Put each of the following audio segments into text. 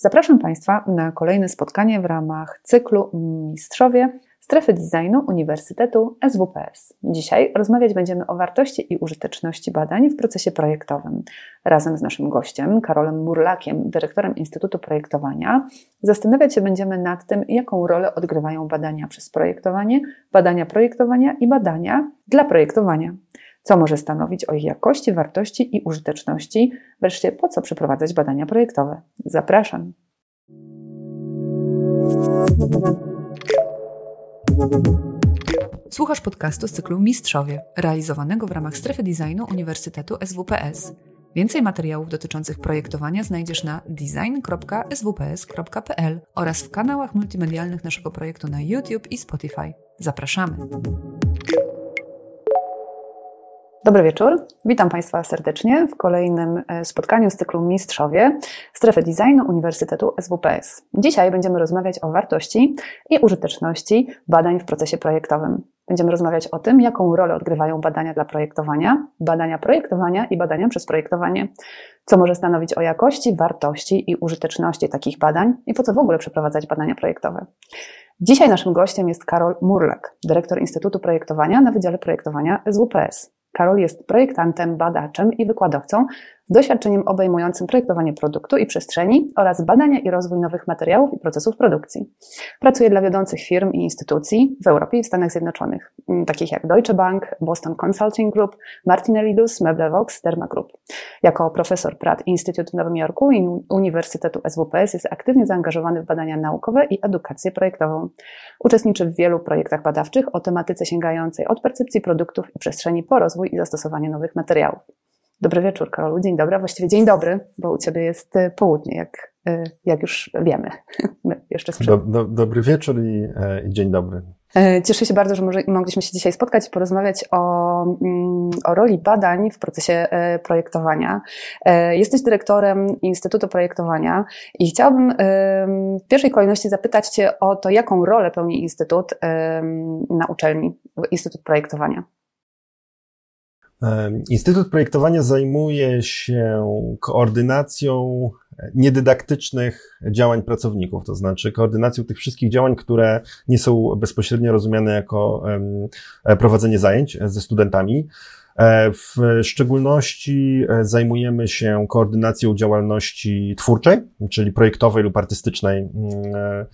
Zapraszam Państwa na kolejne spotkanie w ramach cyklu Mistrzowie Strefy Designu Uniwersytetu SWPS. Dzisiaj rozmawiać będziemy o wartości i użyteczności badań w procesie projektowym. Razem z naszym gościem, Karolem Murlakiem, dyrektorem Instytutu Projektowania, zastanawiać się będziemy nad tym, jaką rolę odgrywają badania przez projektowanie, badania projektowania i badania dla projektowania co może stanowić o ich jakości, wartości i użyteczności, wreszcie po co przeprowadzać badania projektowe. Zapraszam. Słuchasz podcastu z cyklu Mistrzowie, realizowanego w ramach strefy designu Uniwersytetu SWPS. Więcej materiałów dotyczących projektowania znajdziesz na design.swps.pl oraz w kanałach multimedialnych naszego projektu na YouTube i Spotify. Zapraszamy! Dobry wieczór. Witam Państwa serdecznie w kolejnym e, spotkaniu z cyklu Mistrzowie Strefy Designu Uniwersytetu SWPS. Dzisiaj będziemy rozmawiać o wartości i użyteczności badań w procesie projektowym. Będziemy rozmawiać o tym, jaką rolę odgrywają badania dla projektowania, badania projektowania i badania przez projektowanie, co może stanowić o jakości, wartości i użyteczności takich badań i po co w ogóle przeprowadzać badania projektowe. Dzisiaj naszym gościem jest Karol Murlek, dyrektor Instytutu Projektowania na Wydziale Projektowania SWPS. Karol jest projektantem, badaczem i wykładowcą doświadczeniem obejmującym projektowanie produktu i przestrzeni oraz badania i rozwój nowych materiałów i procesów produkcji. Pracuje dla wiodących firm i instytucji w Europie i w Stanach Zjednoczonych, mm, takich jak Deutsche Bank, Boston Consulting Group, Martinelli Luz, Meblevox, Derma Group. Jako profesor Pratt Institute w Nowym Jorku i Uniwersytetu SWPS jest aktywnie zaangażowany w badania naukowe i edukację projektową. Uczestniczy w wielu projektach badawczych o tematyce sięgającej od percepcji produktów i przestrzeni po rozwój i zastosowanie nowych materiałów. Dobry wieczór, Karolu. Dzień dobry, właściwie dzień dobry, bo u Ciebie jest e, południe, jak, e, jak już wiemy. My jeszcze do, do, dobry wieczór i, e, i, dzień dobry. Cieszę się bardzo, że może, mogliśmy się dzisiaj spotkać i porozmawiać o, mm, o roli badań w procesie projektowania. Jesteś dyrektorem Instytutu Projektowania i chciałabym w pierwszej kolejności zapytać Cię o to, jaką rolę pełni Instytut na uczelni, Instytut Projektowania. Instytut Projektowania zajmuje się koordynacją niedydaktycznych działań pracowników, to znaczy koordynacją tych wszystkich działań, które nie są bezpośrednio rozumiane jako prowadzenie zajęć ze studentami. E, w szczególności e, zajmujemy się koordynacją działalności twórczej, czyli projektowej lub artystycznej mm,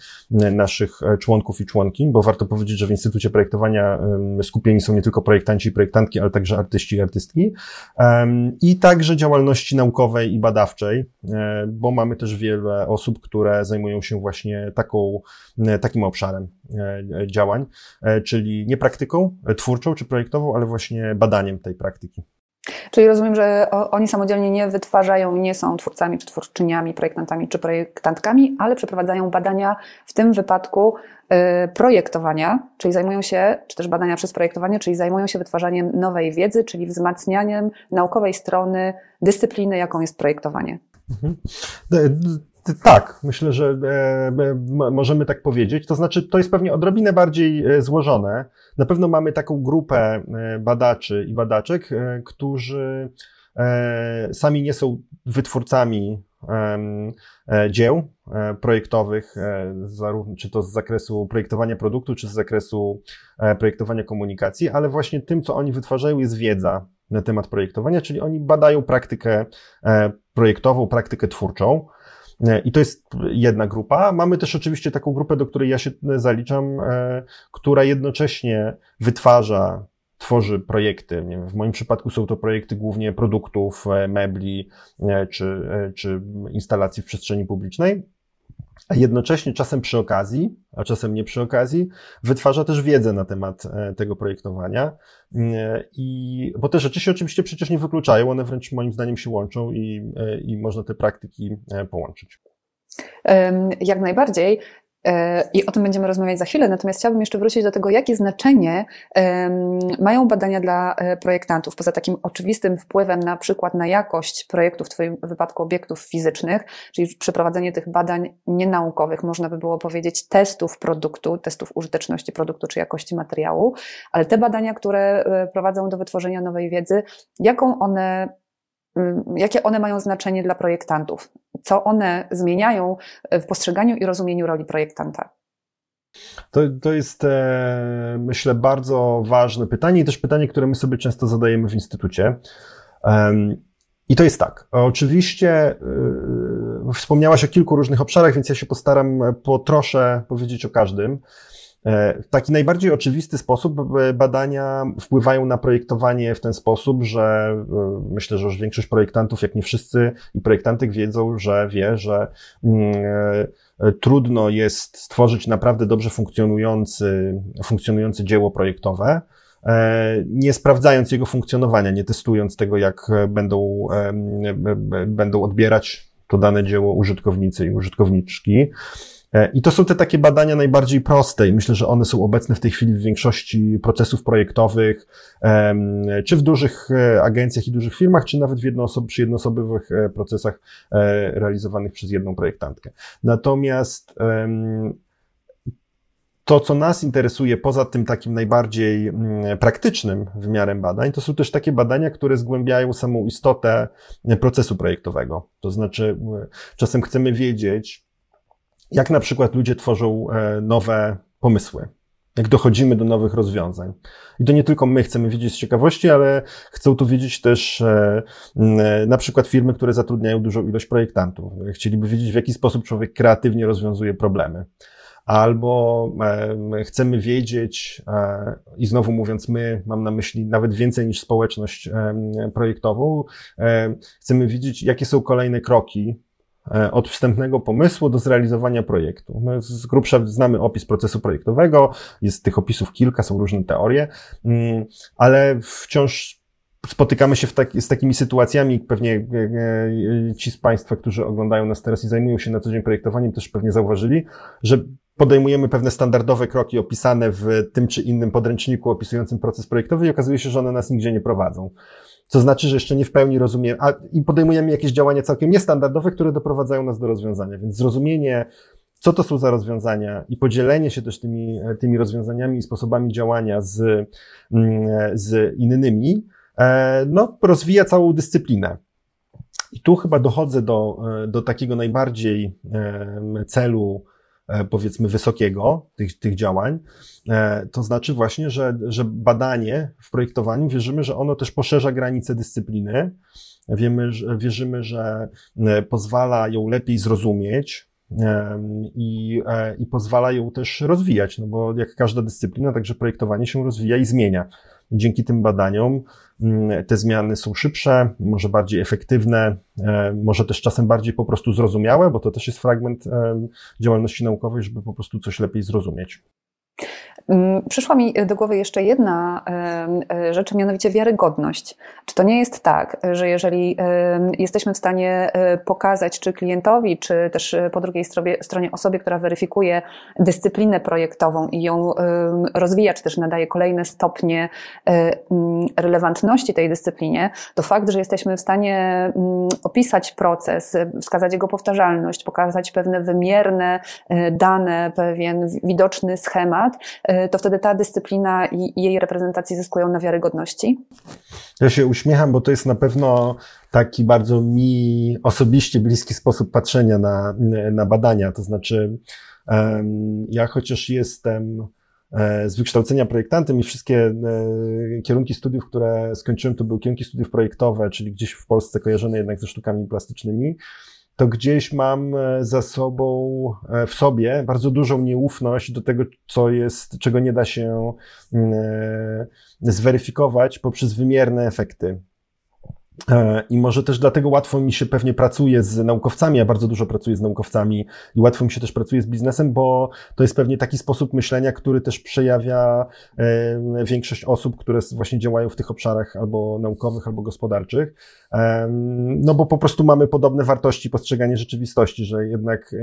e, naszych członków i członki, bo warto powiedzieć, że w Instytucie Projektowania skupieni są nie tylko projektanci i projektantki, ale także artyści i artystki. I także działalności naukowej i badawczej, bo mamy też wiele osób, które zajmują się właśnie taką, takim obszarem działań, czyli nie praktyką twórczą czy projektową, ale właśnie badaniem tej tej praktyki. Czyli rozumiem, że oni samodzielnie nie wytwarzają, nie są twórcami czy twórczyniami, projektantami czy projektantkami, ale przeprowadzają badania, w tym wypadku y, projektowania, czyli zajmują się, czy też badania przez projektowanie, czyli zajmują się wytwarzaniem nowej wiedzy, czyli wzmacnianiem naukowej strony dyscypliny, jaką jest projektowanie. Mhm. Tak, myślę, że e, możemy tak powiedzieć. To znaczy, to jest pewnie odrobinę bardziej e, złożone. Na pewno mamy taką grupę e, badaczy i badaczek, którzy sami nie są wytwórcami dzieł projektowych, czy to z zakresu projektowania produktu, czy z zakresu projektowania komunikacji, ale właśnie tym, co oni wytwarzają, jest wiedza na temat projektowania, czyli oni badają praktykę projektową, praktykę twórczą. E, I to jest jedna grupa. Mamy też oczywiście taką grupę, do której ja się zaliczam, e, która jednocześnie wytwarza, tworzy projekty. W moim przypadku są to projekty głównie produktów, e, mebli czy, czy instalacji w przestrzeni publicznej a jednocześnie czasem przy okazji, a czasem nie przy okazji, wytwarza też wiedzę na temat tego projektowania. I, bo te rzeczy się oczywiście przecież nie wykluczają, one wręcz moim zdaniem się łączą i, i można te praktyki połączyć. Jak najbardziej. I o tym będziemy rozmawiać za chwilę, natomiast chciałabym jeszcze wrócić do tego, jakie znaczenie mają badania dla e, projektantów, poza takim oczywistym wpływem na przykład na jakość projektów, w Twoim wypadku obiektów fizycznych, czyli przeprowadzenie tych badań nienaukowych, można by było powiedzieć testów produktu, testów użyteczności produktu czy jakości materiału, ale te badania, które e, prowadzą do wytworzenia nowej wiedzy, jaką one jakie one mają znaczenie dla projektantów? Co one zmieniają w postrzeganiu i rozumieniu roli projektanta? To, to jest, e, myślę, bardzo ważne pytanie i też pytanie, które my sobie często zadajemy w instytucie. I to jest tak. Oczywiście e, wspomniałaś o kilku różnych obszarach, więc ja się postaram po powiedzieć o każdym. E, w taki najbardziej oczywisty sposób badania wpływają na projektowanie w ten sposób, że myślę, że już większość projektantów, jak nie wszyscy i projektantek wiedzą, że wie, że mm, E, trudno jest stworzyć naprawdę dobrze funkcjonujący, funkcjonujące dzieło projektowe, e, nie sprawdzając jego funkcjonowania, nie testując tego, jak będą, będą odbierać to dane dzieło użytkownicy i użytkowniczki. E, I to są te takie badania najbardziej proste i myślę, że one są obecne w tej chwili w większości procesów projektowych, czy w dużych e, agencjach i dużych firmach, czy nawet w jednoosob przy jednoosobowych e, procesach realizowanych przez jedną projektantkę. Natomiast to, co nas interesuje poza tym takim najbardziej mm, praktycznym wymiarem badań, to są też takie badania, które zgłębiają samą istotę procesu projektowego. To znaczy, czasem chcemy wiedzieć, jak na przykład ludzie tworzą e, nowe pomysły, jak dochodzimy do nowych rozwiązań. I to nie tylko my chcemy wiedzieć z ciekawości, ale chcą to wiedzieć też e, e, na przykład firmy, które zatrudniają dużą ilość projektantów. Chcieliby wiedzieć, w jaki sposób człowiek kreatywnie rozwiązuje problemy. Albo chcemy wiedzieć, i znowu mówiąc my, mam na myśli nawet więcej niż społeczność projektową, chcemy wiedzieć, jakie są kolejne kroki od wstępnego pomysłu do zrealizowania projektu. My z grubsza znamy opis procesu projektowego, jest tych opisów kilka, są różne teorie, mm, ale wciąż spotykamy się taki, z takimi sytuacjami, pewnie e, e, ci z Państwa, którzy oglądają nas teraz i zajmują się na co dzień projektowaniem, też pewnie zauważyli, że podejmujemy pewne standardowe kroki opisane w tym czy innym podręczniku opisującym proces projektowy i okazuje się, że one nas nigdzie nie prowadzą. Co znaczy, że jeszcze nie w pełni rozumiemy, a i podejmujemy jakieś działania całkiem niestandardowe, które doprowadzają nas do rozwiązania. Więc zrozumienie, co to są za rozwiązania i podzielenie się też tymi, tymi rozwiązaniami i sposobami działania z, mm, z innymi, e, no, rozwija całą dyscyplinę. I tu chyba dochodzę do, do takiego najbardziej celu, E, powiedzmy wysokiego tych, tych działań, e, to znaczy właśnie, że, że badanie w projektowaniu wierzymy, że ono też poszerza granice dyscypliny. Wiemy, że, wierzymy, że e, pozwala ją lepiej zrozumieć, i, i pozwala ją też rozwijać, no bo jak każda dyscyplina, także projektowanie się rozwija i zmienia. I dzięki tym badaniom te zmiany są szybsze, może bardziej efektywne, e, może też czasem bardziej po prostu zrozumiałe, bo to też jest fragment działalności naukowej, żeby po prostu coś lepiej zrozumieć. Mm, przyszła mi do głowy jeszcze jedna e, rzecz, mianowicie wiarygodność. Czy to nie jest tak, że jeżeli jesteśmy w stanie e, pokazać, czy klientowi, czy też e, po drugiej stronie osobie, która weryfikuje dyscyplinę projektową i ją rozwija, czy też nadaje kolejne stopnie relevantności tej dyscyplinie, to fakt, że jesteśmy w stanie opisać proces, wskazać jego powtarzalność, pokazać pewne wymierne dane, pewien widoczny schemat, to wtedy ta dyscyplina i jej reprezentacje zyskują na wiarygodności? Ja się uśmiecham, bo to jest na pewno taki bardzo mi osobiście bliski sposób patrzenia na, na badania. To znaczy, ja chociaż jestem e, z wykształcenia projektantem i wszystkie e, kierunki studiów, które skończyłem, to były kierunki studiów projektowe, czyli gdzieś w Polsce kojarzone jednak ze sztukami plastycznymi to gdzieś mam e, za sobą, e, w sobie bardzo dużą nieufność do tego, co jest, czego nie da się mm, e, zweryfikować poprzez wymierne efekty. E, I może też dlatego łatwo mi się pewnie pracuje z naukowcami, ja bardzo dużo pracuję z naukowcami i łatwo mi się też pracuje z biznesem, bo to jest pewnie taki sposób myślenia, który też przejawia e, większość osób, które właśnie działają w tych obszarach albo naukowych, albo gospodarczych. E, no bo po prostu mamy podobne wartości postrzeganie rzeczywistości, że jednak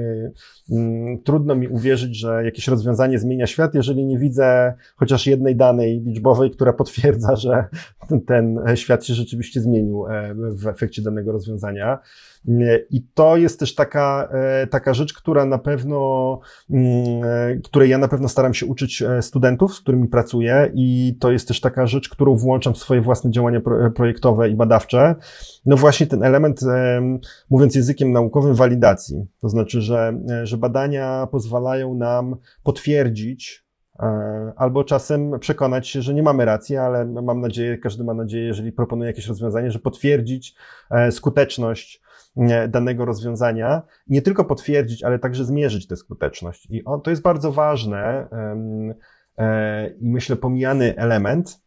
mm, trudno mi uwierzyć, że jakieś rozwiązanie zmienia świat, jeżeli nie widzę chociaż jednej danej liczbowej, która potwierdza, że ten świat się rzeczywiście zmienił efektu, w efekcie danego rozwiązania. I to jest też taka, taka rzecz, która na pewno, mm, której ja na pewno staram się uczyć studentów, z którymi pracuję i to jest też taka rzecz, którą włączam w swoje własne działania projektowe i badawcze. No właśnie ten element, mówiąc językiem naukowym, walidacji. To znaczy, że, że badania pozwalają nam potwierdzić, e, albo czasem przekonać się, że nie mamy racji, ale mam nadzieję, każdy ma nadzieję, jeżeli proponuje jakieś rozwiązanie, że potwierdzić e, skuteczność e, danego rozwiązania. Nie tylko potwierdzić, ale także zmierzyć tę skuteczność. I on, to jest bardzo ważne i myślę pomijany element,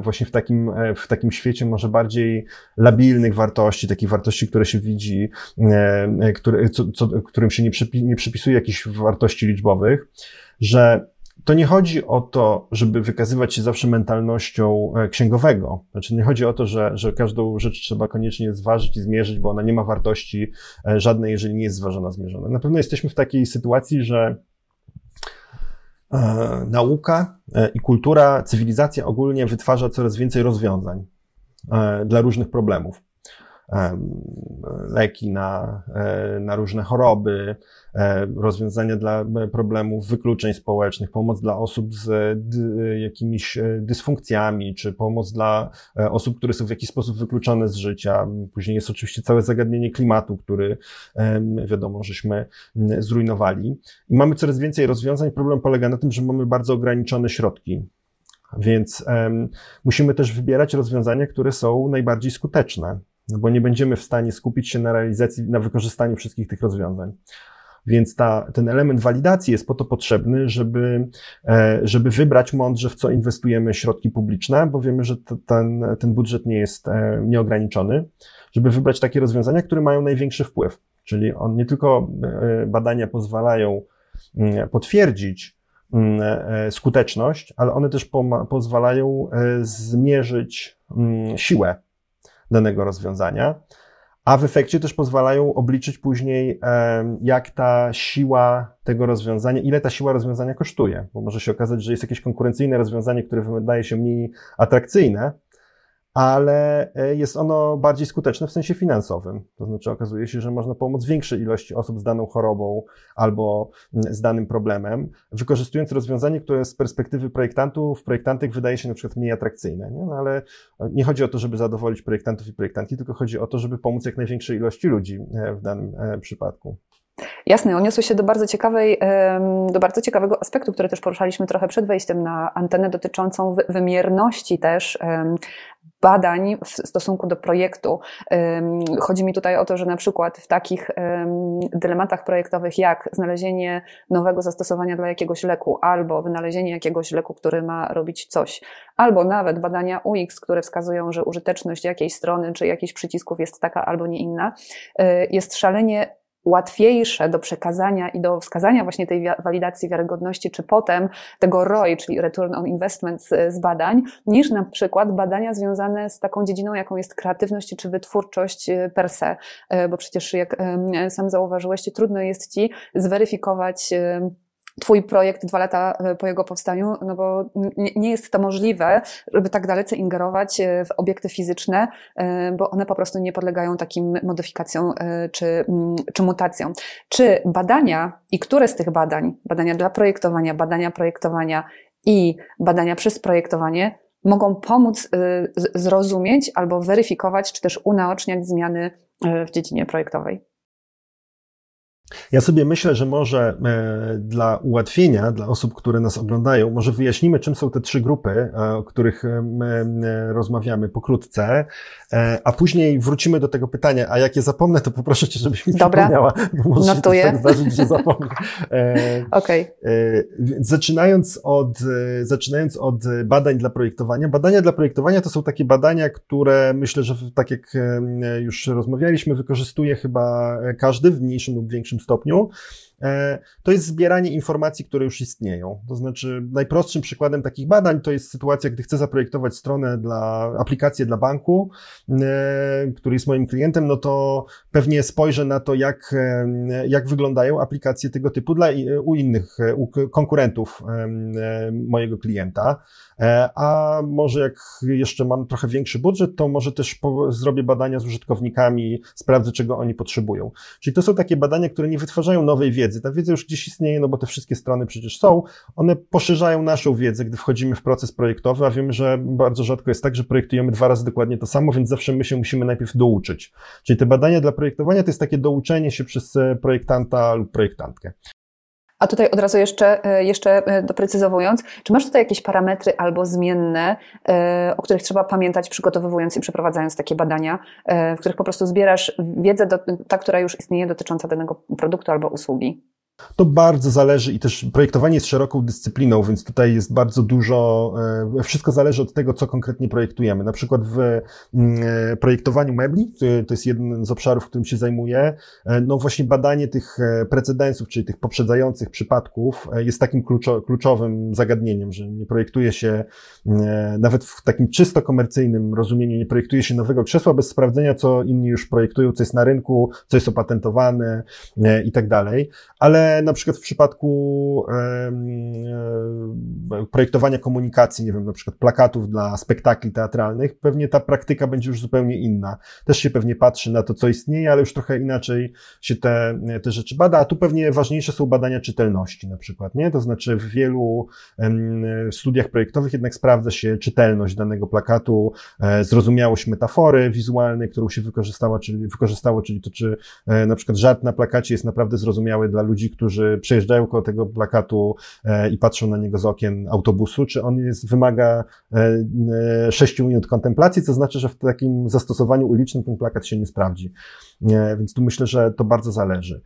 właśnie w takim, w takim świecie może bardziej labilnych wartości, takich wartości, które się widzi, które, co, co, którym się nie, przypi, nie przypisuje jakichś wartości liczbowych, że to nie chodzi o to, żeby wykazywać się zawsze mentalnością e, księgowego. Znaczy nie chodzi o to, że, że każdą rzecz trzeba koniecznie zważyć i zmierzyć, bo ona nie ma wartości e, żadnej, jeżeli nie jest zważona, zmierzona. Na pewno jesteśmy w takiej sytuacji, że e, nauka i kultura, cywilizacja ogólnie wytwarza coraz więcej rozwiązań dla różnych problemów leki na, e, na różne choroby, e, rozwiązania dla problemów wykluczeń społecznych, pomoc dla osób z jakimiś e, dysfunkcjami, czy pomoc dla osób, które są w jakiś sposób wykluczone z życia. Później jest oczywiście całe zagadnienie klimatu, który wiadomo, żeśmy zrujnowali. I mamy coraz więcej rozwiązań. Problem polega na tym, że mamy bardzo ograniczone środki. Więc um, musimy też wybierać rozwiązania, które są najbardziej skuteczne no bo nie będziemy w stanie skupić się na realizacji, na wykorzystaniu wszystkich tych rozwiązań. Więc ta, ten element walidacji jest po to potrzebny, żeby, e, żeby wybrać mądrze, w co inwestujemy środki publiczne, bo wiemy, że ten, ten budżet nie jest e, nieograniczony, żeby wybrać takie rozwiązania, które mają największy wpływ. Czyli on nie tylko e, badania pozwalają mm, potwierdzić mm, skuteczność, ale one też pozwalają zmierzyć mm, siłę danego rozwiązania, a w efekcie też pozwalają obliczyć później, jak ta siła tego rozwiązania, ile ta siła rozwiązania kosztuje, bo może się okazać, że jest jakieś konkurencyjne rozwiązanie, które wydaje się mniej atrakcyjne, ale e, jest ono bardziej skuteczne w sensie finansowym. To znaczy okazuje się, że można pomóc większej ilości osób z daną chorobą albo z danym problemem, wykorzystując rozwiązanie, które z perspektywy projektantów, projektantek wydaje się na przykład mniej atrakcyjne. Nie? No ale nie chodzi o to, żeby zadowolić projektantów i projektantki, tylko chodzi o to, żeby pomóc jak największej ilości ludzi e, w danym e, przypadku. Jasne, odniosły się do bardzo ciekawej, do bardzo ciekawego aspektu, który też poruszaliśmy trochę przed wejściem na antenę, dotyczącą wymierności też badań w stosunku do projektu. Chodzi mi tutaj o to, że na przykład w takich dylematach projektowych jak znalezienie nowego zastosowania dla jakiegoś leku, albo wynalezienie jakiegoś leku, który ma robić coś, albo nawet badania UX, które wskazują, że użyteczność jakiejś strony czy jakichś przycisków jest taka albo nie inna, y, jest szalenie łatwiejsze do przekazania i do wskazania właśnie tej walidacji wiarygodności, czy potem tego ROI, czyli Return on Investment z, z, badań, niż na przykład badania związane z taką dziedziną, jaką jest kreatywność czy wytwórczość y, per se. Y, bo przecież, jak sam zauważyłeś, trudno jest ci zweryfikować Twój projekt dwa lata e, po jego powstaniu, no bo nie jest to możliwe, żeby tak dalece ingerować e, w obiekty fizyczne, e, bo one po prostu nie podlegają takim modyfikacjom czy, mm, czy mutacjom. Czy badania i które z tych badań, badania dla projektowania, badania projektowania i badania przez projektowanie, mogą pomóc zrozumieć albo weryfikować, czy też unaoczniać zmiany w dziedzinie projektowej? Ja sobie myślę, że może e, dla ułatwienia, dla osób, które nas oglądają, może wyjaśnimy, czym są te trzy grupy, e, o których e, rozmawiamy pokrótce, a później wrócimy do tego pytania, a jak je zapomnę, to poproszę Cię, żebyś mi Dobra. przypomniała, bo może Notuję. się tak zdarzyć, że zapomnę. Okay. Zaczynając od, zaczynając od badań dla projektowania. Badania dla projektowania to są takie badania, które myślę, że tak jak już rozmawialiśmy, wykorzystuje chyba każdy w mniejszym lub większym stopniu. E, to jest zbieranie informacji, które już istnieją. To znaczy, najprostszym przykładem takich badań to jest sytuacja, gdy chcę zaprojektować stronę dla, aplikację dla banku, e, który jest moim klientem, no to pewnie spojrzę na to, jak, jak wyglądają aplikacje tego typu dla, u innych, u konkurentów mojego klienta. E, a może jak jeszcze mam trochę większy budżet, to może też po, zrobię badania z użytkownikami, sprawdzę, czego oni potrzebują. Czyli to są takie badania, które nie wytwarzają nowej wiedzy. Ta wiedza już gdzieś istnieje, no bo te wszystkie strony przecież są. One poszerzają naszą wiedzę, gdy wchodzimy w proces projektowy, a wiemy, że bardzo rzadko jest tak, że projektujemy dwa razy dokładnie to samo, więc zawsze my się musimy najpierw douczyć. Czyli te badania dla projektowania to jest takie douczenie się przez e, projektanta lub projektantkę. A tutaj od razu jeszcze, e, jeszcze e, doprecyzowując, czy masz tutaj jakieś parametry albo zmienne, e, o których trzeba pamiętać, przygotowując i przeprowadzając takie badania, w których po prostu zbierasz wiedzę, do, ta, która już istnieje dotycząca danego produktu albo usługi? To bardzo zależy i też projektowanie jest szeroką dyscypliną, więc tutaj jest bardzo dużo, e, wszystko zależy od tego, co konkretnie projektujemy. Na przykład w mm, e, projektowaniu mebli, to jest jeden z obszarów, którym się zajmuję, e, no właśnie badanie tych precedensów, czyli tych poprzedzających przypadków jest takim kluczowym zagadnieniem, że nie projektuje się nawet w takim czysto komercyjnym rozumieniu, nie projektuje się nowego krzesła bez sprawdzenia, co inni już projektują, co jest na rynku, co jest opatentowane i tak dalej. Ale na przykład w przypadku e, projektowania komunikacji, nie wiem, na przykład plakatów dla spektakli teatralnych, pewnie ta praktyka będzie już zupełnie inna. Też się pewnie patrzy na to, co istnieje, ale już trochę inaczej się te, te rzeczy bada, a tu pewnie ważniejsze są badania czytelności na przykład, nie? To znaczy w wielu studiach projektowych jednak sprawdza się czytelność danego plakatu, e, zrozumiałość metafory wizualnej, którą się wykorzystała, czyli wykorzystało, czyli to, czy e, na przykład żart na plakacie jest naprawdę zrozumiały dla ludzi, którzy przejeżdżają koło tego plakatu e, i patrzą na niego z okien autobusu, czy on jest, wymaga e, e, sześciu minut kontemplacji, co znaczy, że w takim zastosowaniu ulicznym ten plakat się nie sprawdzi. Więc tu myślę, że to bardzo zależy.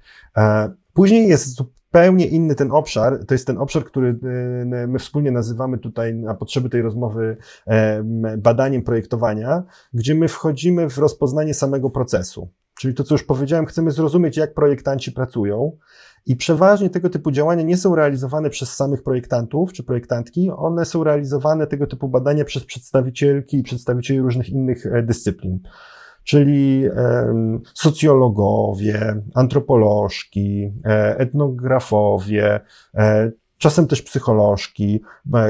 Później jest zupełnie inny ten obszar. To jest ten obszar, który my wspólnie nazywamy tutaj na potrzeby tej rozmowy badaniem projektowania, gdzie my wchodzimy w rozpoznanie samego procesu. Czyli to, co już powiedziałem, chcemy zrozumieć, jak projektanci pracują, i przeważnie tego typu działania nie są realizowane przez samych projektantów czy projektantki, one są realizowane tego typu badania przez przedstawicielki i przedstawicieli różnych innych e, dyscyplin. Czyli socjologowie, antropolożki, e, etnografowie, e, czasem też psycholożki,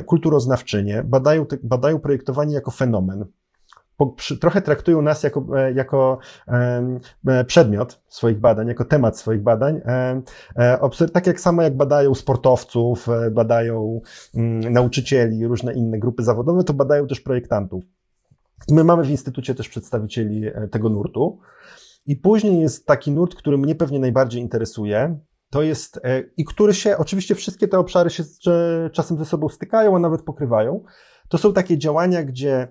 kulturoznawczynie badają, badają projektowanie jako fenomen trochę traktują nas jako, e, jako e, przedmiot swoich badań, jako temat swoich badań. E, tak jak samo jak badają sportowców, badają mm, nauczycieli, różne inne grupy zawodowe, to badają też projektantów. My mamy w Instytucie też przedstawicieli tego nurtu. I później jest taki nurt, który mnie pewnie najbardziej interesuje. To jest, i który się, oczywiście wszystkie te obszary się czasem ze sobą stykają, a nawet pokrywają. To są takie działania, gdzie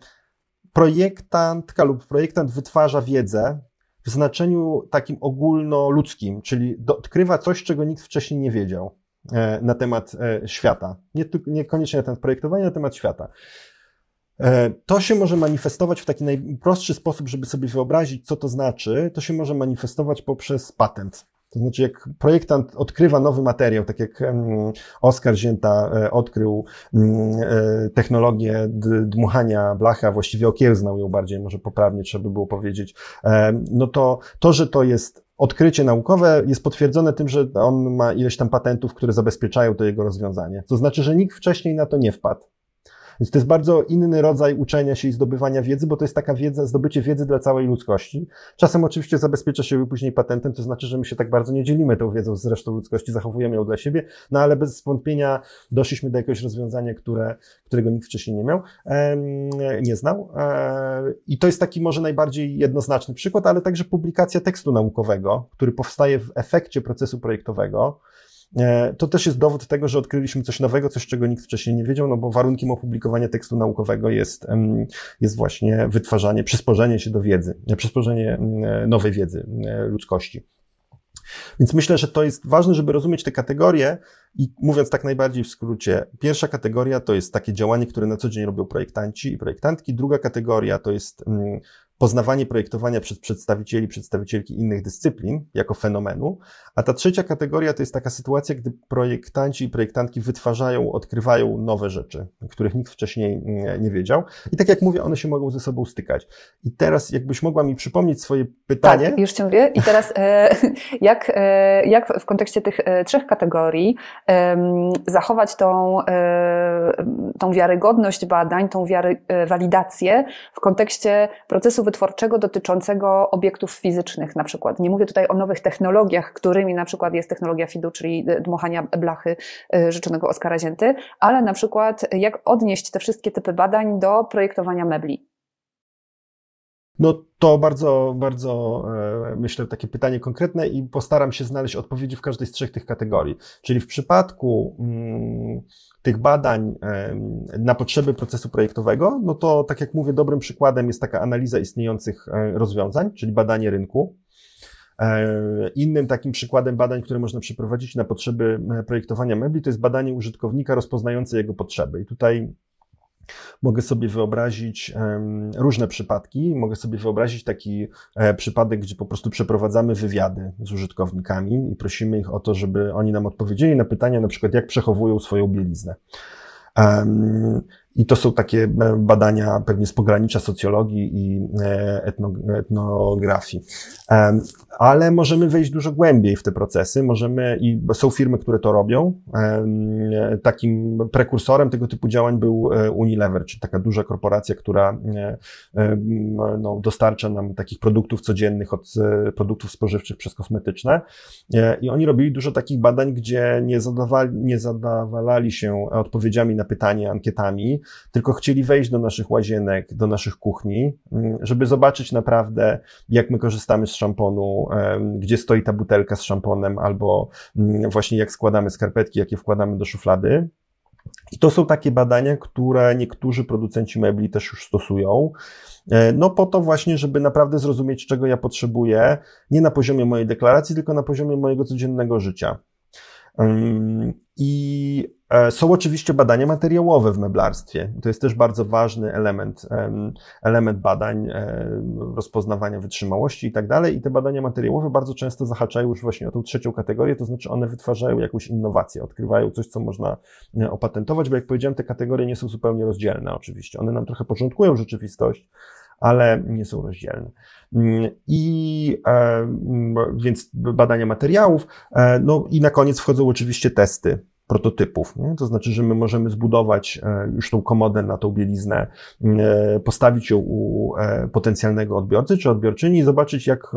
projektantka lub projektant wytwarza wiedzę w znaczeniu takim ogólnoludzkim, czyli odkrywa coś, czego nikt wcześniej nie wiedział e, na temat e, świata. Nie, niekoniecznie na temat projektowania, na temat świata. E, to się może manifestować w taki najprostszy sposób, żeby sobie wyobrazić, co to znaczy. To się może manifestować poprzez patent. To znaczy, jak projektant odkrywa nowy materiał, tak jak Oskar Zięta e, odkrył e, technologię dmuchania blachy, a właściwie okiełznał ją bardziej, może poprawnie trzeba by było powiedzieć, e, no to to, że to jest odkrycie naukowe jest potwierdzone tym, że on ma ileś tam patentów, które zabezpieczają to jego rozwiązanie. To znaczy, że nikt wcześniej na to nie wpadł. Więc to jest bardzo inny rodzaj uczenia się i zdobywania wiedzy, bo to jest taka wiedza, zdobycie wiedzy dla całej ludzkości. Czasem oczywiście zabezpiecza się później patentem, to znaczy, że my się tak bardzo nie dzielimy tą wiedzą z resztą ludzkości, zachowujemy ją dla siebie, no ale bez wątpienia doszliśmy do jakiegoś rozwiązania, które, którego nikt wcześniej nie miał, nie znał. E, I to jest taki może najbardziej jednoznaczny przykład, ale także publikacja tekstu naukowego, który powstaje w efekcie procesu projektowego, to też jest dowód tego, że odkryliśmy coś nowego, coś, czego nikt wcześniej nie wiedział, no bo warunkiem opublikowania tekstu naukowego jest, jest właśnie wytwarzanie, przysporzenie się do wiedzy, przysporzenie e, nowej wiedzy e, ludzkości. Więc myślę, że to jest ważne, żeby rozumieć te kategorie I mówiąc tak najbardziej w skrócie, pierwsza kategoria to jest takie działanie, które na co dzień robią projektanci i projektantki. Druga kategoria to jest mm, poznawanie projektowania przez przedstawicieli, przedstawicielki innych dyscyplin jako fenomenu, a ta trzecia kategoria to jest taka sytuacja, gdy projektanci i projektantki wytwarzają, odkrywają nowe rzeczy, których nikt wcześniej nie, nie wiedział. I tak jak mówię, one się mogą ze sobą stykać. I teraz, jakbyś mogła mi przypomnieć swoje pytanie. Tak, już cię mówię. I teraz, e, jak, e, jak w kontekście tych e, trzech kategorii zachować tą, tą wiarygodność badań, tą wiary, walidację w kontekście procesu wytwórczego dotyczącego obiektów fizycznych na przykład. Nie mówię tutaj o nowych technologiach, którymi na przykład jest technologia FIDU, czyli dmuchania blachy życzonego Oskara Zięty, ale na przykład jak odnieść te wszystkie typy badań do projektowania mebli. No to bardzo, bardzo e, myślę takie pytanie konkretne i postaram się znaleźć odpowiedzi w każdej z trzech tych kategorii. Czyli w przypadku mm, tych badań na potrzeby procesu projektowego, no to tak jak mówię, dobrym przykładem jest taka analiza istniejących e, rozwiązań, czyli badanie rynku. E, innym takim przykładem badań, które można przeprowadzić na potrzeby projektowania mebli, to jest badanie użytkownika rozpoznające jego potrzeby. I tutaj Mogę sobie wyobrazić różne przypadki. Mogę sobie wyobrazić taki e, przypadek, gdzie po prostu przeprowadzamy wywiady z użytkownikami i prosimy ich o to, żeby oni nam odpowiedzieli na pytania, na przykład jak przechowują swoją bieliznę. I to są takie e, badania pewnie z pogranicza socjologii i e, etnografii. Ale możemy wejść dużo głębiej w te procesy. Możemy, i są firmy, które to robią. Takim prekursorem tego typu działań był e, Unilever, czyli taka duża korporacja, która no, dostarcza nam takich produktów codziennych od produktów spożywczych przez kosmetyczne. I oni robili dużo takich badań, gdzie nie zadawali, nie zadawali się odpowiedziami na pytania ankietami, tylko chcieli wejść do naszych łazienek, do naszych kuchni, mm, żeby zobaczyć naprawdę, jak my korzystamy z szamponu, gdzie stoi ta butelka z szamponem, albo mm, właśnie jak składamy skarpetki, jakie wkładamy do szuflady. I to są takie badania, które niektórzy producenci mebli też już stosują. E, no po to właśnie, żeby naprawdę zrozumieć, czego ja potrzebuję, nie na poziomie mojej deklaracji, tylko na poziomie mojego codziennego życia. I e, są oczywiście badania materiałowe w meblarstwie. To jest też bardzo ważny element, element badań, rozpoznawania wytrzymałości i tak dalej. I te badania materiałowe bardzo często zahaczają już właśnie o tą trzecią kategorię, to znaczy one wytwarzają jakąś innowację, odkrywają coś, co można e, opatentować, bo jak powiedziałem, te kategorie nie są zupełnie rozdzielne oczywiście. One nam trochę porządkują rzeczywistość, ale nie są rozdzielne. Mm, I e, mm, więc badania materiałów, e, no i na koniec wchodzą oczywiście testy prototypów. Nie? To znaczy, że my możemy zbudować e, już tą komodę na tą bieliznę, mm, postawić ją u potencjalnego odbiorcy czy odbiorczyni i zobaczyć, jak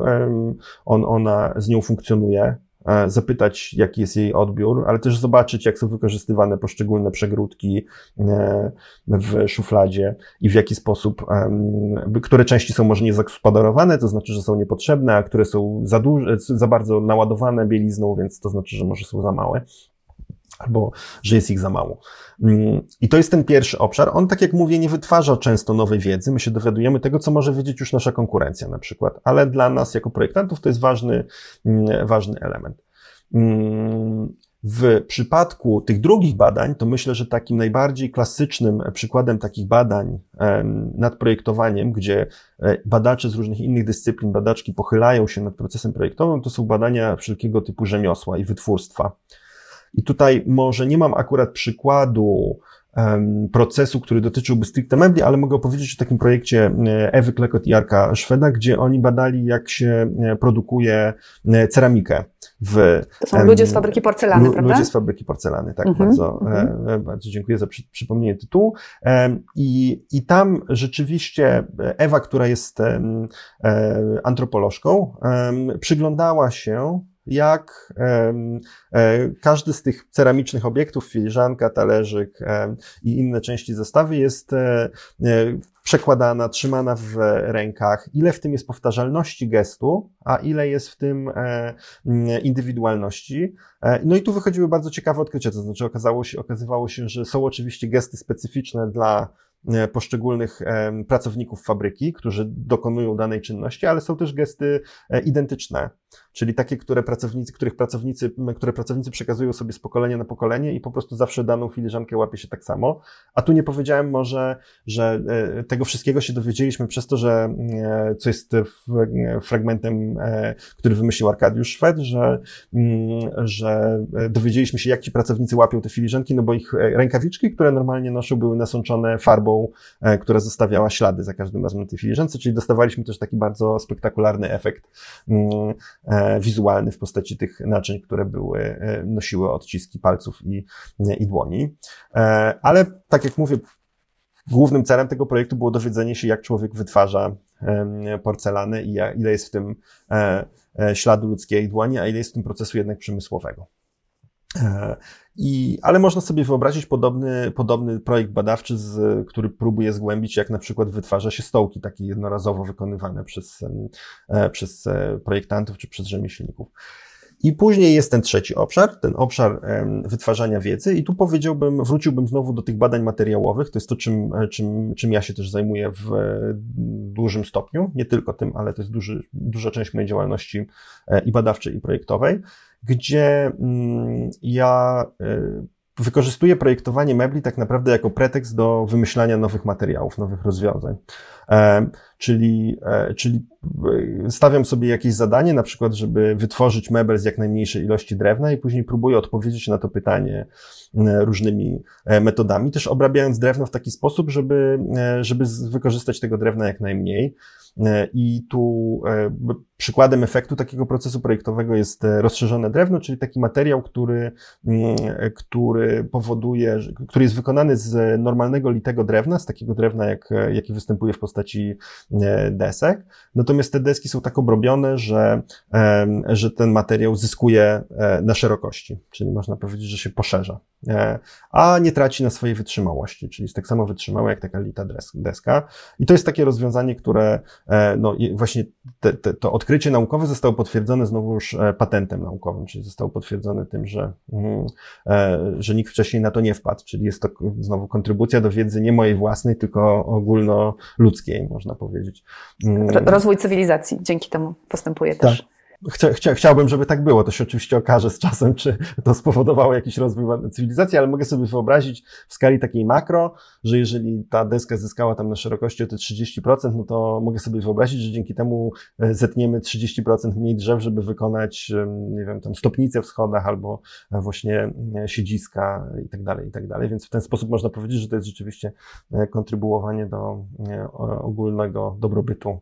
on, ona z nią funkcjonuje, zapytać, jaki jest jej odbiór, ale też zobaczyć, jak są wykorzystywane poszczególne przegródki e, w szufladzie i w jaki sposób, które części są może nie zagospodarowane, to znaczy, że są niepotrzebne, a które są za duże, za bardzo naładowane bielizną, więc to znaczy, że może są za małe albo że jest ich za mało. Mm, I to jest ten pierwszy obszar. On, tak jak mówię, nie wytwarza często nowej wiedzy. My się dowiadujemy tego, co może wiedzieć już nasza konkurencja na przykład, ale dla nas jako projektantów to jest ważny, mm, ważny element. Mm, w przypadku tych drugich badań, to myślę, że takim najbardziej klasycznym przykładem takich badań nad projektowaniem, gdzie e, badacze z różnych innych dyscyplin, badaczki pochylają się nad procesem projektowym, to są badania wszelkiego typu rzemiosła i wytwórstwa. I tutaj może nie mam akurat przykładu um, procesu, który dotyczyłby stricte mebli, ale mogę opowiedzieć o takim projekcie e, Ewy Klekot i Arka Szweda, gdzie oni badali, jak się e, produkuje e, ceramikę. W, to są ludzie z fabryki porcelany, prawda? Ludzie z fabryki porcelany, tak. Mhm, bardzo, mhm. bardzo dziękuję za przy, przypomnienie tytułu. I, I tam rzeczywiście Ewa, która jest antropolożką, przyglądała się jak e, każdy z tych ceramicznych obiektów, filiżanka, talerzyk i inne części zestawy jest e, e, przekładana, trzymana w rękach, ile w tym jest powtarzalności gestu, a ile jest w tym indywidualności. No i tu wychodziły bardzo ciekawe odkrycia, to znaczy okazało się, okazywało się, że są oczywiście gesty specyficzne dla poszczególnych pracowników fabryki, którzy dokonują danej czynności, ale są też gesty identyczne czyli takie, które pracownicy, których pracownicy, które pracownicy przekazują sobie z pokolenia na pokolenie i po prostu zawsze daną filiżankę łapie się tak samo. A tu nie powiedziałem może, że e, tego wszystkiego się dowiedzieliśmy przez to, że e, co jest fragmentem, e, który wymyślił Arkadiusz Szwed, że, że dowiedzieliśmy się, jak ci pracownicy łapią te filiżanki, no bo ich rękawiczki, które normalnie noszą, były nasączone farbą, która zostawiała ślady za każdym razem na tej filiżance, czyli dostawaliśmy też taki bardzo spektakularny efekt mm, E, wizualny w postaci tych naczyń, które były, e, nosiły odciski palców i, i dłoni. E, ale tak jak mówię, głównym celem tego projektu było dowiedzenie się, jak człowiek wytwarza porcelanę i ile jest w tym śladu ludzkiej dłoni, a ile jest w tym procesu jednak przemysłowego. I, ale można sobie wyobrazić podobny, podobny projekt badawczy, z, który próbuje zgłębić, jak na przykład wytwarza się stołki takie jednorazowo wykonywane przez, e, przez e, projektantów czy przez rzemieślników. I później jest ten trzeci obszar, ten obszar wytwarzania wiedzy, i tu powiedziałbym, wróciłbym znowu do tych badań materiałowych. To jest to, czym, e, czym, czym ja się też zajmuję w dużym stopniu. Nie tylko tym, ale to jest duży, duża część mojej działalności i badawczej, i projektowej gdzie mm, ja y, wykorzystuję projektowanie mebli tak naprawdę jako pretekst do wymyślania nowych materiałów, nowych rozwiązań. E, czyli, e, czyli e, stawiam sobie jakieś zadanie, na przykład, żeby wytworzyć mebel z jak najmniejszej ilości drewna i później próbuję odpowiedzieć na to pytanie różnymi metodami, też obrabiając drewno w taki sposób, żeby, żeby wykorzystać tego drewna jak najmniej. I tu przykładem efektu takiego procesu projektowego jest rozszerzone drewno, czyli taki materiał, który, który powoduje, który jest wykonany z normalnego litego drewna, z takiego drewna, jak, jaki występuje w postaci postaci e, desek. Natomiast te deski są tak obrobione, że, że ten materiał zyskuje e, na szerokości, czyli można powiedzieć, że się poszerza, a nie traci na swojej wytrzymałości, czyli jest tak samo wytrzymałe jak taka lita deska. I to jest takie rozwiązanie, które no, właśnie te, te, to odkrycie naukowe zostało potwierdzone znowu już patentem naukowym, czyli zostało potwierdzone tym, że, mm, że nikt wcześniej na to nie wpadł, czyli jest to znowu kontrybucja do wiedzy nie mojej własnej, tylko ogólnoludzkiej ludzkiej, można powiedzieć. Mm. Rozwój cywilizacji dzięki temu postępuje tak. Chcia, chcia, chciałbym, żeby tak było. To się oczywiście okaże z czasem, czy to spowodowało jakiś rozwój cywilizacji, ale mogę sobie wyobrazić w skali takiej makro, że jeżeli ta deska zyskała tam na szerokości o te 30%, no to mogę sobie wyobrazić, że dzięki temu e, zetniemy 30% mniej drzew, żeby wykonać, nie wiem, tam stopnice w schodach albo e, właśnie e, siedziska i tak dalej, i tak dalej. Więc w ten sposób można powiedzieć, że to jest rzeczywiście kontrybuowanie do ogólnego dobrobytu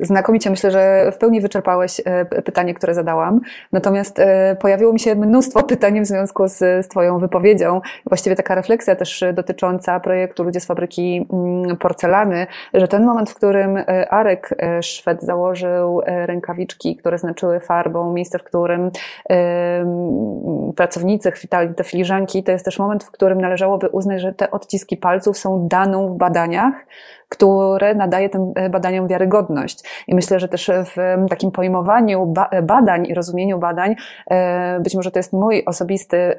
Znakomicie myślę, że w pełni wyczerpałeś e, pytanie, które zadałam. Natomiast e, pojawiło mi się mnóstwo pytań w związku z, z Twoją wypowiedzią. Właściwie taka refleksja też dotycząca projektu Ludzie z fabryki mm, porcelany, że ten moment, w którym e, Arek Szwed założył rękawiczki, które znaczyły farbą, miejsce, w którym pracownicy chwytali te filiżanki, to jest też moment, w którym należałoby uznać, że te odciski palców są daną w badaniach, które nadaje tym e, badaniom wiarygodność. I myślę, że też w takim pojmowaniu badań i rozumieniu badań, e, być może to jest mój osobisty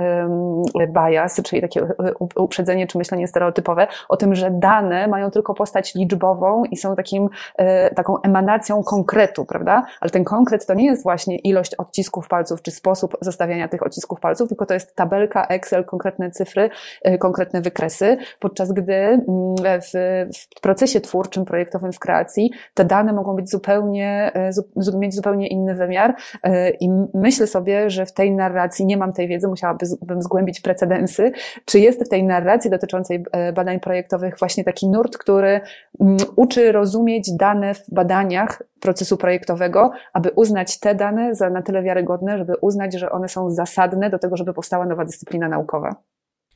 bias, czyli takie e, uprzedzenie czy myślenie stereotypowe, o tym, że dane mają tylko postać liczbową i są takim, taką emanacją konkretu, prawda? Ale ten konkret to nie jest właśnie ilość odcisków palców, czy sposób zostawiania tych odcisków palców, tylko to jest tabelka Excel, konkretne cyfry, konkretne wykresy, podczas gdy w, w procesie twórczym, projektowym w kreacji, te dane mogą być zupełnie, e, mieć zupełnie inny wymiar e, i myślę sobie, że w tej narracji, nie mam tej wiedzy, musiałabym zgłębić precedensy, czy jest w tej narracji dotyczącej e, badań projektowych właśnie taki nurt, który uczy rozumieć dane w badaniach procesu projektowego, aby uznać te dane za na tyle wiarygodne, żeby uznać, że one są zasadne do tego, żeby powstała nowa dyscyplina naukowa.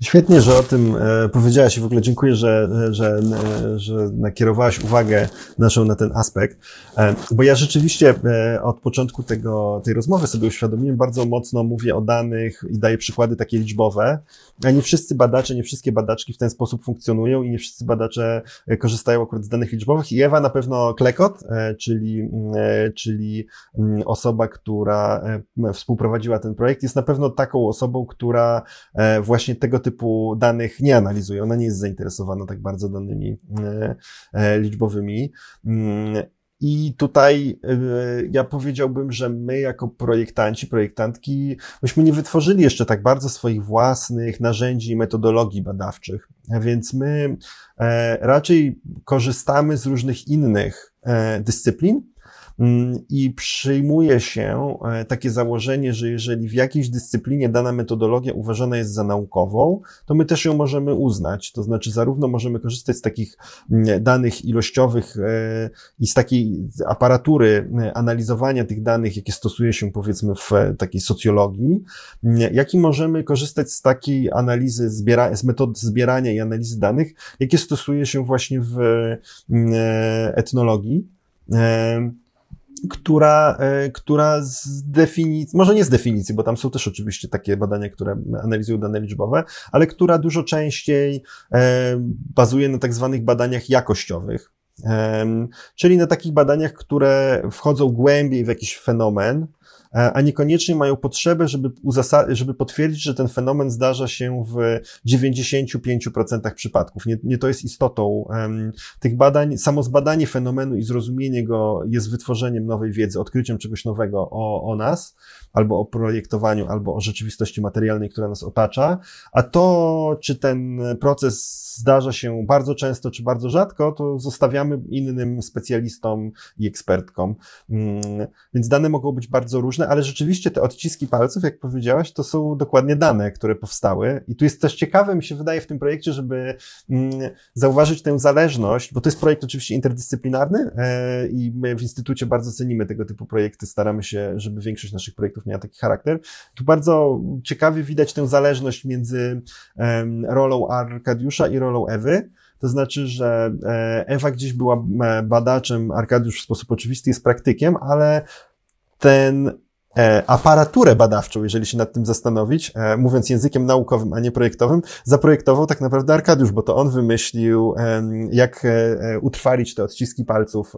Świetnie, że o tym e, powiedziałaś i w ogóle dziękuję, że, że, e, że nakierowałaś uwagę naszą na ten aspekt, e, bo ja rzeczywiście od początku tego, tej rozmowy sobie uświadomiłem, bardzo mocno mówię o danych i daję przykłady takie liczbowe, a nie wszyscy badacze, nie wszystkie badaczki w ten sposób funkcjonują i nie wszyscy badacze korzystają akurat z danych liczbowych. I Ewa na pewno Klekot, czyli, czyli osoba, która współprowadziła ten projekt, jest na pewno taką osobą, która właśnie tego typu typu danych nie analizuje. Ona nie jest zainteresowana tak bardzo danymi liczbowymi. Mm, i tutaj y, ja powiedziałbym, że my jako projektanci, projektantki, myśmy nie wytworzyli jeszcze tak bardzo swoich własnych narzędzi i metodologii badawczych, więc my e, raczej korzystamy z różnych innych e, dyscyplin, I przyjmuje się e, takie założenie, że jeżeli w jakiejś dyscyplinie dana metodologia uważana jest za naukową, to my też ją możemy uznać. To znaczy, zarówno możemy korzystać z takich mm, danych ilościowych e, i z takiej aparatury e, analizowania tych danych, jakie stosuje się powiedzmy w takiej socjologii, mm, jak i możemy korzystać z takiej analizy, zbiera, z metod zbierania i analizy danych, jakie stosuje się właśnie w etnologii która, e, która z definicji, może nie z definicji, bo tam są też oczywiście takie badania, które analizują dane liczbowe, ale która dużo częściej e, bazuje na tak zwanych badaniach jakościowych. Czyli na takich badaniach, które wchodzą głębiej w jakiś fenomen, a niekoniecznie mają potrzebę, żeby, żeby potwierdzić, że ten fenomen zdarza się w 95% przypadków. Nie, nie to jest istotą um, tych badań. Samo zbadanie fenomenu i zrozumienie go jest wytworzeniem nowej wiedzy, odkryciem czegoś nowego o, o nas, albo o projektowaniu, albo o rzeczywistości materialnej, która nas otacza. A to, czy ten proces zdarza się bardzo często, czy bardzo rzadko, to zostawiamy innym specjalistom i ekspertkom. Um, więc dane mogą być bardzo różne ale rzeczywiście te odciski palców, jak powiedziałaś, to są dokładnie dane, które powstały. I tu jest też ciekawe, mi się wydaje w tym projekcie, żeby mm, zauważyć tę zależność, bo to jest projekt oczywiście interdyscyplinarny e, i my w Instytucie bardzo cenimy tego typu projekty, staramy się, żeby większość naszych projektów miała taki charakter. Tu bardzo ciekawie widać tę zależność między rolą Arkadiusza i rolą Ewy. To znaczy, że e, Ewa gdzieś była e, badaczem, Arkadiusz w sposób oczywisty jest praktykiem, ale ten aparaturę badawczą, jeżeli się nad tym zastanowić, e, mówiąc językiem naukowym, a nie projektowym, zaprojektował tak naprawdę Arkadiusz, bo to on wymyślił, jak e, utrwalić te odciski palców,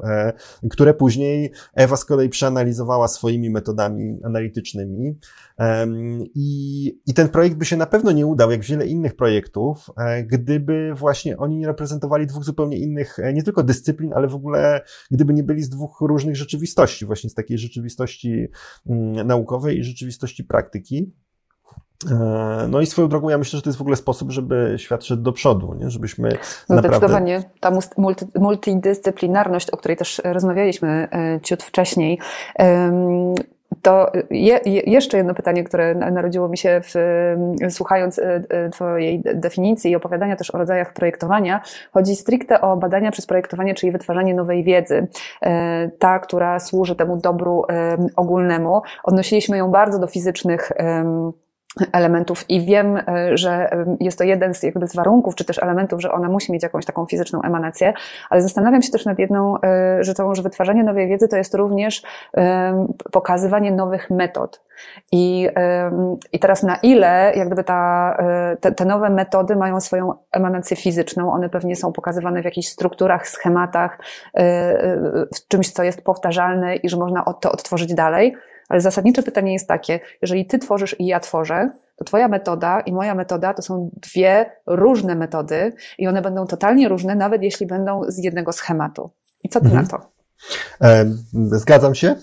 które później Ewa z kolei przeanalizowała swoimi metodami analitycznymi. I, I ten projekt by się na pewno nie udał, jak wiele innych projektów, gdyby właśnie oni nie reprezentowali dwóch zupełnie innych, nie tylko dyscyplin, ale w ogóle gdyby nie byli z dwóch różnych rzeczywistości, właśnie z takiej rzeczywistości mm, naukowej i rzeczywistości praktyki. E, no i swoją drogą, ja myślę, że to jest w ogóle sposób, żeby świat szedł do przodu, nie? żebyśmy no naprawdę... Zdecydowanie. Ta multi, multidyscyplinarność, o której też rozmawialiśmy e, ciut wcześniej, to je, jeszcze jedno pytanie, które narodziło mi się w, słuchając e, Twojej definicji i opowiadania też o rodzajach projektowania. Chodzi stricte o badania przez projektowanie, czyli wytwarzanie nowej wiedzy. Ta, która służy temu dobru ogólnemu. Odnosiliśmy ją bardzo do fizycznych elementów i wiem, e, że e, jest to jeden z, jakby z warunków, czy też elementów, że ona musi mieć jakąś taką fizyczną emanację, ale zastanawiam się też nad jedną e, rzeczą, że wytwarzanie nowej wiedzy to jest również pokazywanie nowych metod. I, i teraz na ile jak gdyby ta, te, te nowe metody mają swoją emanację fizyczną, one pewnie są pokazywane w jakichś strukturach, schematach, w czymś, co jest powtarzalne i że można to odtworzyć dalej, ale zasadnicze pytanie jest takie, jeżeli ty tworzysz i ja tworzę, to twoja metoda i moja metoda to są dwie różne metody i one będą totalnie różne, nawet jeśli będą z jednego schematu. I co ty mhm. na to? E, zgadzam się.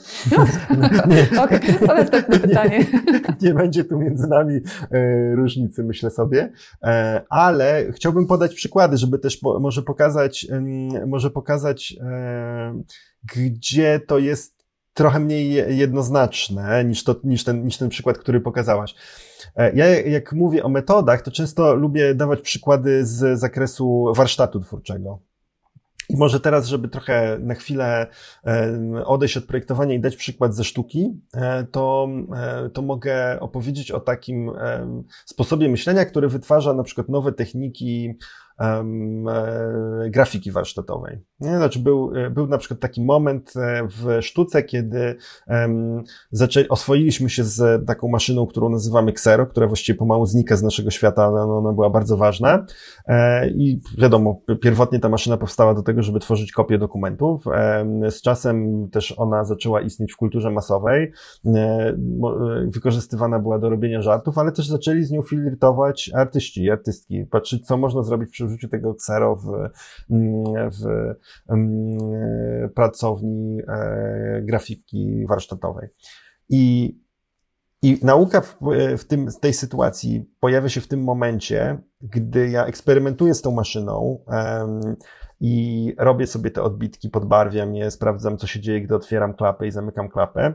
Okej, okay, to następne pytanie. Nie, nie, będzie tu między nami e, różnicy, myślę sobie, e, ale chciałbym podać przykłady, żeby też może pokazać, może pokazać, gdzie to jest trochę mniej jednoznaczne niż, to, niż, ten, niż ten przykład, który pokazałaś. E, ja jak mówię o metodach, to często lubię dawać przykłady z zakresu warsztatu twórczego. I może teraz, żeby trochę na chwilę e, odejść od projektowania i dać przykład ze sztuki, e, to, to mogę opowiedzieć o takim sposobie myślenia, który wytwarza na przykład nowe techniki e, grafiki warsztatowej. Znaczy był, e, był na przykład taki moment e, w sztuce, kiedy zaczęli, oswoiliśmy się z taką maszyną, którą nazywamy Xero, która właściwie pomału znika z naszego świata, ale ona była bardzo ważna. I wiadomo, pierwotnie ta maszyna powstała do tego, żeby tworzyć kopie dokumentów. Z czasem też ona zaczęła istnieć w kulturze masowej. Wykorzystywana była do robienia żartów, ale też zaczęli z nią flirtować artyści artystki. Patrzeć, co można zrobić przy użyciu tego Xero w, mm, w, w pracowni grafiki warsztatowej. I i nauka w, w, tym, tej sytuacji pojawia się w tym momencie, gdy ja eksperymentuję z tą maszyną i robię sobie te odbitki, podbarwiam je, sprawdzam, co się dzieje, gdy otwieram klapę i zamykam klapę.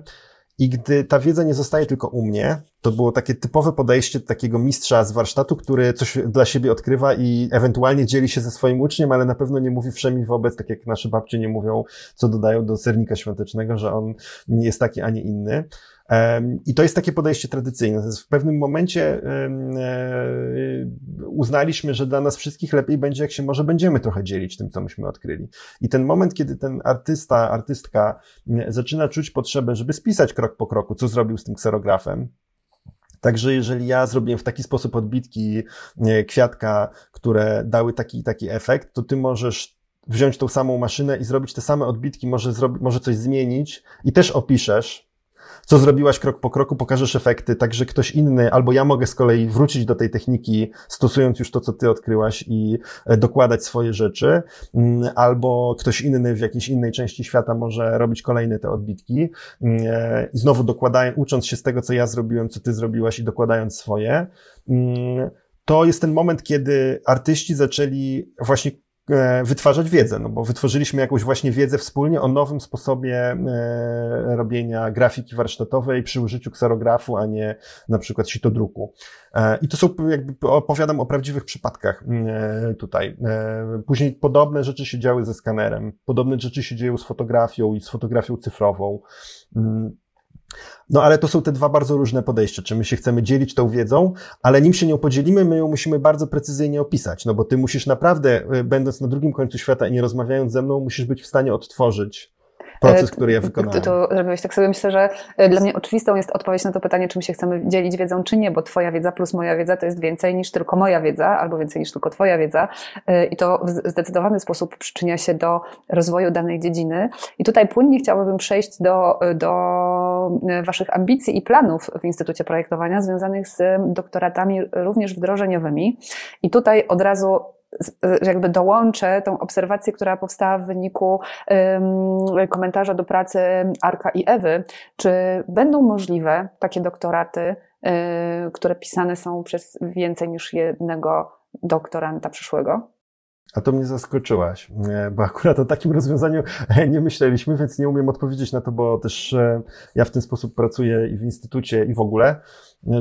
I gdy ta wiedza nie zostaje tylko u mnie, to było takie typowe podejście takiego mistrza z warsztatu, który coś dla siebie odkrywa i ewentualnie dzieli się ze swoim uczniem, ale na pewno nie mówi wszemi wobec, tak jak nasze babcie nie mówią, co dodają do sernika świątecznego, że on jest taki, a nie inny. I to jest takie podejście tradycyjne. W pewnym momencie e, uznaliśmy, że dla nas wszystkich lepiej będzie, jak się może będziemy trochę dzielić tym, co myśmy odkryli. I ten moment, kiedy ten artysta, artystka zaczyna czuć potrzebę, żeby spisać krok po kroku, co zrobił z tym kserografem, Także jeżeli ja zrobiłem w taki sposób odbitki kwiatka, które dały taki taki efekt, to ty możesz wziąć tą samą maszynę i zrobić te same odbitki, może, zrobi, może coś zmienić i też opiszesz, co zrobiłaś krok po kroku, pokażesz efekty, tak że ktoś inny, albo ja mogę z kolei wrócić do tej techniki, stosując już to, co ty odkryłaś i e, dokładać swoje rzeczy, mm, albo ktoś inny w jakiejś innej części świata może robić kolejne te odbitki mm, e, i znowu dokładając, ucząc się z tego, co ja zrobiłem, co ty zrobiłaś i dokładając swoje. Mm, to jest ten moment, kiedy artyści zaczęli właśnie wytwarzać wiedzę, no bo wytworzyliśmy jakąś właśnie wiedzę wspólnie o nowym sposobie e, robienia grafiki warsztatowej przy użyciu kserografu, a nie na przykład sitodruku. E, I to są, jakby opowiadam o prawdziwych przypadkach tutaj. Później podobne rzeczy się działy ze skanerem, podobne rzeczy się dzieją z fotografią i z fotografią cyfrową. No ale to są te dwa bardzo różne podejścia. Czy my się chcemy dzielić tą wiedzą, ale nim się nią podzielimy, my ją musimy bardzo precyzyjnie opisać, no bo ty musisz naprawdę, y, będąc na drugim końcu świata i nie rozmawiając ze mną, musisz być w stanie odtworzyć proces, który ja wykonałem. To, to zrobiłeś tak sobie. Myślę, że e, dla mnie oczywistą jest odpowiedź na to pytanie, czym się chcemy dzielić wiedzą, czy nie, bo twoja wiedza plus moja wiedza to jest więcej niż tylko moja wiedza, albo więcej niż tylko twoja wiedza. E, I to w zdecydowany sposób przyczynia się do rozwoju danej dziedziny. I tutaj płynnie chciałabym przejść do, do e, waszych ambicji i planów w Instytucie Projektowania związanych z doktoratami również wdrożeniowymi. I tutaj od razu jakby dołączę tą obserwację, która powstała w wyniku komentarza do pracy Arka i Ewy. Czy będą możliwe takie doktoraty, y, które pisane są przez więcej niż jednego doktoranta przyszłego? A to mnie zaskoczyłaś, bo akurat o takim rozwiązaniu nie myśleliśmy, więc nie umiem odpowiedzieć na to, bo też e, ja w ten sposób pracuję i w instytucie, i w ogóle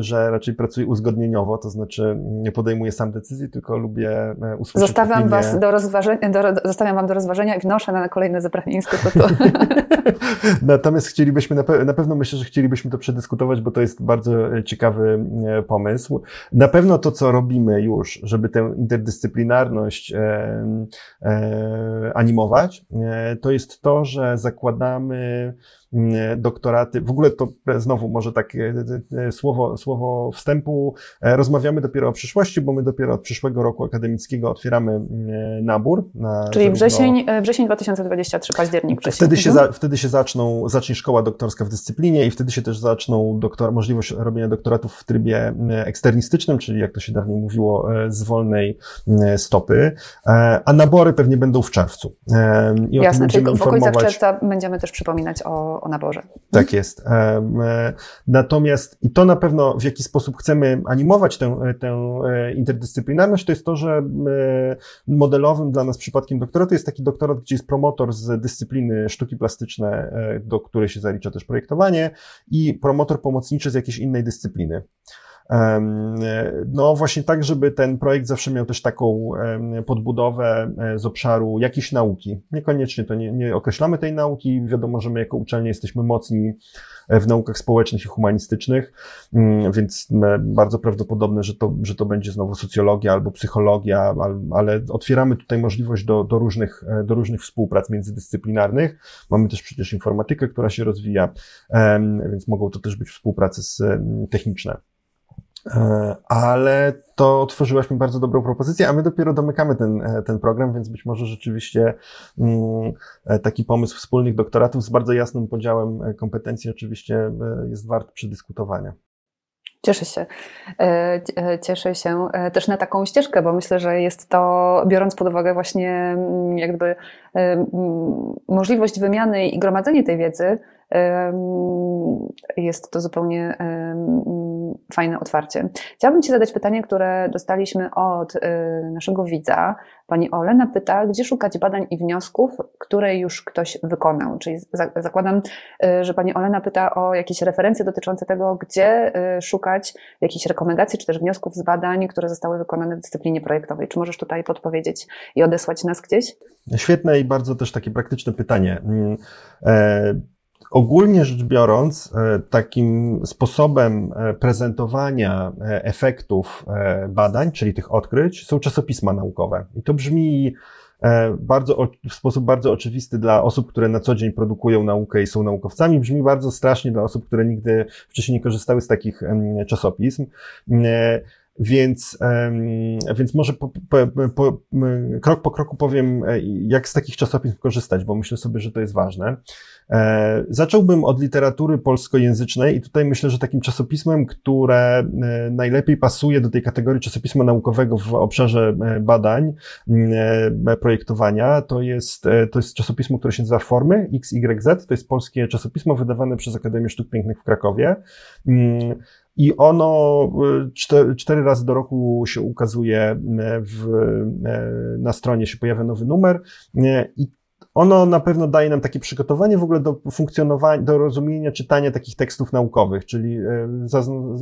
że raczej pracuję uzgodnieniowo, to znaczy nie podejmuję sam decyzji, tylko lubię e, usłyszeć Zostawiam opinię. was do rozważenia, do, zostawiam wam do rozważenia i wnoszę na kolejne zebranie Instytutu. Natomiast chcielibyśmy, na, pe na, pewno myślę, że chcielibyśmy to przedyskutować, bo to jest bardzo e, ciekawy e, pomysł. Na pewno to, co robimy już, żeby tę interdyscyplinarność e, e, animować, e, to jest to, że zakładamy doktoraty. W ogóle to znowu może takie słowo, słowo wstępu. E, rozmawiamy dopiero o przyszłości, bo my dopiero od przyszłego roku akademickiego otwieramy nabór. Na Czyli zarówno... wrzesień, e, wrzesień 2023, październik. Wrzesień. Wtedy się, za, wtedy się zaczną, zacznie szkoła doktorska w dyscyplinie i wtedy się też zaczną doktor, możliwość robienia doktoratów w trybie eksternistycznym, czyli jak to się dawniej mówiło, e, z wolnej stopy, a nabory pewnie będą w czerwcu. I Jasne, czyli w okolicach czerwca będziemy też przypominać o o naborze. Tak jest. E, natomiast i to na pewno w jaki sposób chcemy animować tę, tę e, interdyscyplinarność, to jest to, że e, modelowym dla nas przypadkiem doktoratu jest taki doktorat, gdzie jest promotor z dyscypliny sztuki plastyczne, do której się zalicza też projektowanie i promotor pomocniczy z jakiejś innej dyscypliny. No właśnie tak, żeby ten projekt zawsze miał też taką podbudowę e, z obszaru jakiejś nauki. Niekoniecznie to nie, nie określamy tej nauki. Wiadomo, że my jako uczelnie jesteśmy mocni e, w naukach społecznych i humanistycznych, mm, więc bardzo prawdopodobne, że to, że to będzie znowu socjologia albo psychologia, ale otwieramy tutaj możliwość do, do, różnych, e, do różnych współprac międzydyscyplinarnych. Mamy też przecież informatykę, która się rozwija, więc mogą to też być współprace techniczne. E, ale to otworzyłaś mi bardzo dobrą propozycję, a my dopiero domykamy ten, e, ten program, więc być może rzeczywiście mm, e, taki pomysł wspólnych doktoratów z bardzo jasnym podziałem kompetencji oczywiście jest wart przedyskutowania. Cieszę się. Cieszę się też na taką ścieżkę, bo myślę, że jest to, biorąc pod uwagę właśnie mm, jakby możliwość wymiany i gromadzenie tej wiedzy, jest to zupełnie fajne otwarcie. Chciałabym Ci zadać pytanie, które dostaliśmy od y, naszego widza. Pani Olena pyta, gdzie szukać badań i wniosków, które już ktoś wykonał. Czyli zakładam, y, że Pani Olena pyta o jakieś referencje dotyczące tego, gdzie y, szukać jakichś rekomendacji czy też wniosków z badań, które zostały wykonane w dyscyplinie projektowej. Czy możesz tutaj podpowiedzieć i odesłać nas gdzieś? Świetne i bardzo też takie praktyczne pytanie. Mm, e, Ogólnie rzecz biorąc, e, takim sposobem e, prezentowania e, efektów badań, czyli tych odkryć, są czasopisma naukowe. I to brzmi bardzo, w sposób bardzo oczywisty dla osób, które na co dzień produkują naukę i są naukowcami, brzmi bardzo strasznie dla osób, które nigdy wcześniej nie korzystały z takich czasopism. Więc, więc może po, po, po, krok po kroku powiem, jak z takich czasopism korzystać, bo myślę sobie, że to jest ważne. E, zacząłbym od literatury polskojęzycznej i tutaj myślę, że takim czasopismem, które e, najlepiej pasuje do tej kategorii czasopisma naukowego w obszarze e, badań, projektowania, to jest, to jest czasopismo, które się nazywa Formy, XYZ, to jest polskie czasopismo wydawane przez Akademię Sztuk Pięknych w Krakowie. I ono cztery, cztery razy do roku się ukazuje w, na stronie, się pojawia nowy numer i ono na pewno daje nam takie przygotowanie w ogóle do funkcjonowania, do rozumienia czytania takich tekstów naukowych, czyli e,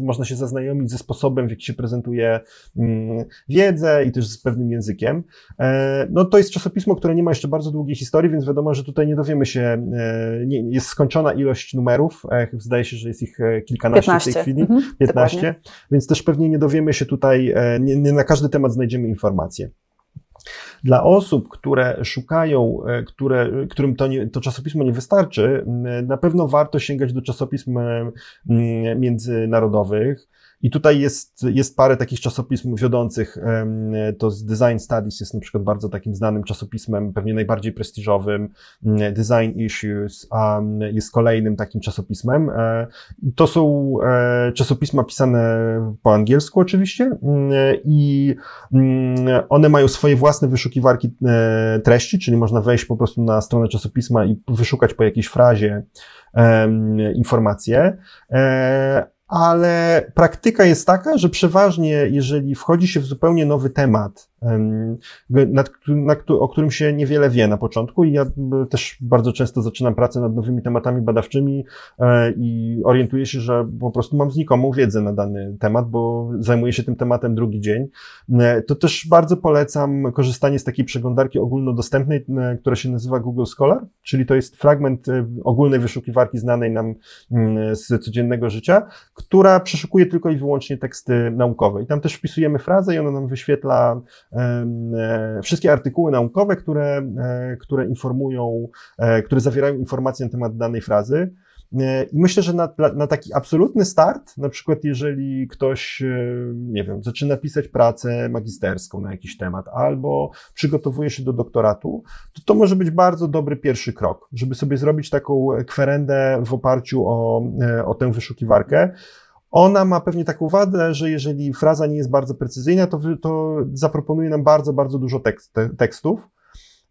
można się zaznajomić ze sposobem, w jaki się prezentuje mm, wiedzę i też z pewnym językiem. E, no to jest czasopismo, które nie ma jeszcze bardzo długiej historii, więc wiadomo, że tutaj nie dowiemy się, e, nie, jest skończona ilość numerów, zdaje się, że jest ich kilkanaście 15. w tej chwili, mhm, 15, dokładnie. więc też pewnie nie dowiemy się tutaj, nie, nie na każdy temat znajdziemy informacje. Dla osób, które szukają, e, które, którym to, nie, to czasopismo nie wystarczy, na pewno warto sięgać do czasopism międzynarodowych. I tutaj jest, jest parę takich czasopism wiodących. To Design Studies jest na przykład bardzo takim znanym czasopismem, pewnie najbardziej prestiżowym. Design Issues jest kolejnym takim czasopismem. E, to są e, czasopisma pisane po angielsku oczywiście i one mają swoje własne wyszukiwarki e, treści, czyli można wejść po prostu na stronę czasopisma i wyszukać po jakiejś frazie informacje ale praktyka jest taka, że przeważnie, jeżeli wchodzi się w zupełnie nowy temat, nad, nad, o którym się niewiele wie na początku i ja też bardzo często zaczynam pracę nad nowymi tematami badawczymi e, i orientuję się, że po prostu mam znikomą wiedzę na dany temat, bo zajmuję się tym tematem drugi dzień. E, to też bardzo polecam korzystanie z takiej przeglądarki ogólnodostępnej, e, która się nazywa Google Scholar, czyli to jest fragment ogólnej wyszukiwarki znanej nam mm, z codziennego życia, która przeszukuje tylko i wyłącznie teksty naukowe. I tam też wpisujemy frazę i ona nam wyświetla wszystkie artykuły naukowe, które, e, które informują, e, które zawierają informacje na temat danej frazy. I myślę, że na, na taki absolutny start, na przykład jeżeli ktoś, nie wiem, zaczyna pisać pracę magisterską na jakiś temat albo przygotowuje się do doktoratu, to to może być bardzo dobry pierwszy krok, żeby sobie zrobić taką kwerendę w oparciu o, o tę wyszukiwarkę. Ona ma pewnie taką wadę, że jeżeli fraza nie jest bardzo precyzyjna, to, to zaproponuje nam bardzo, bardzo dużo tekst, tekstów.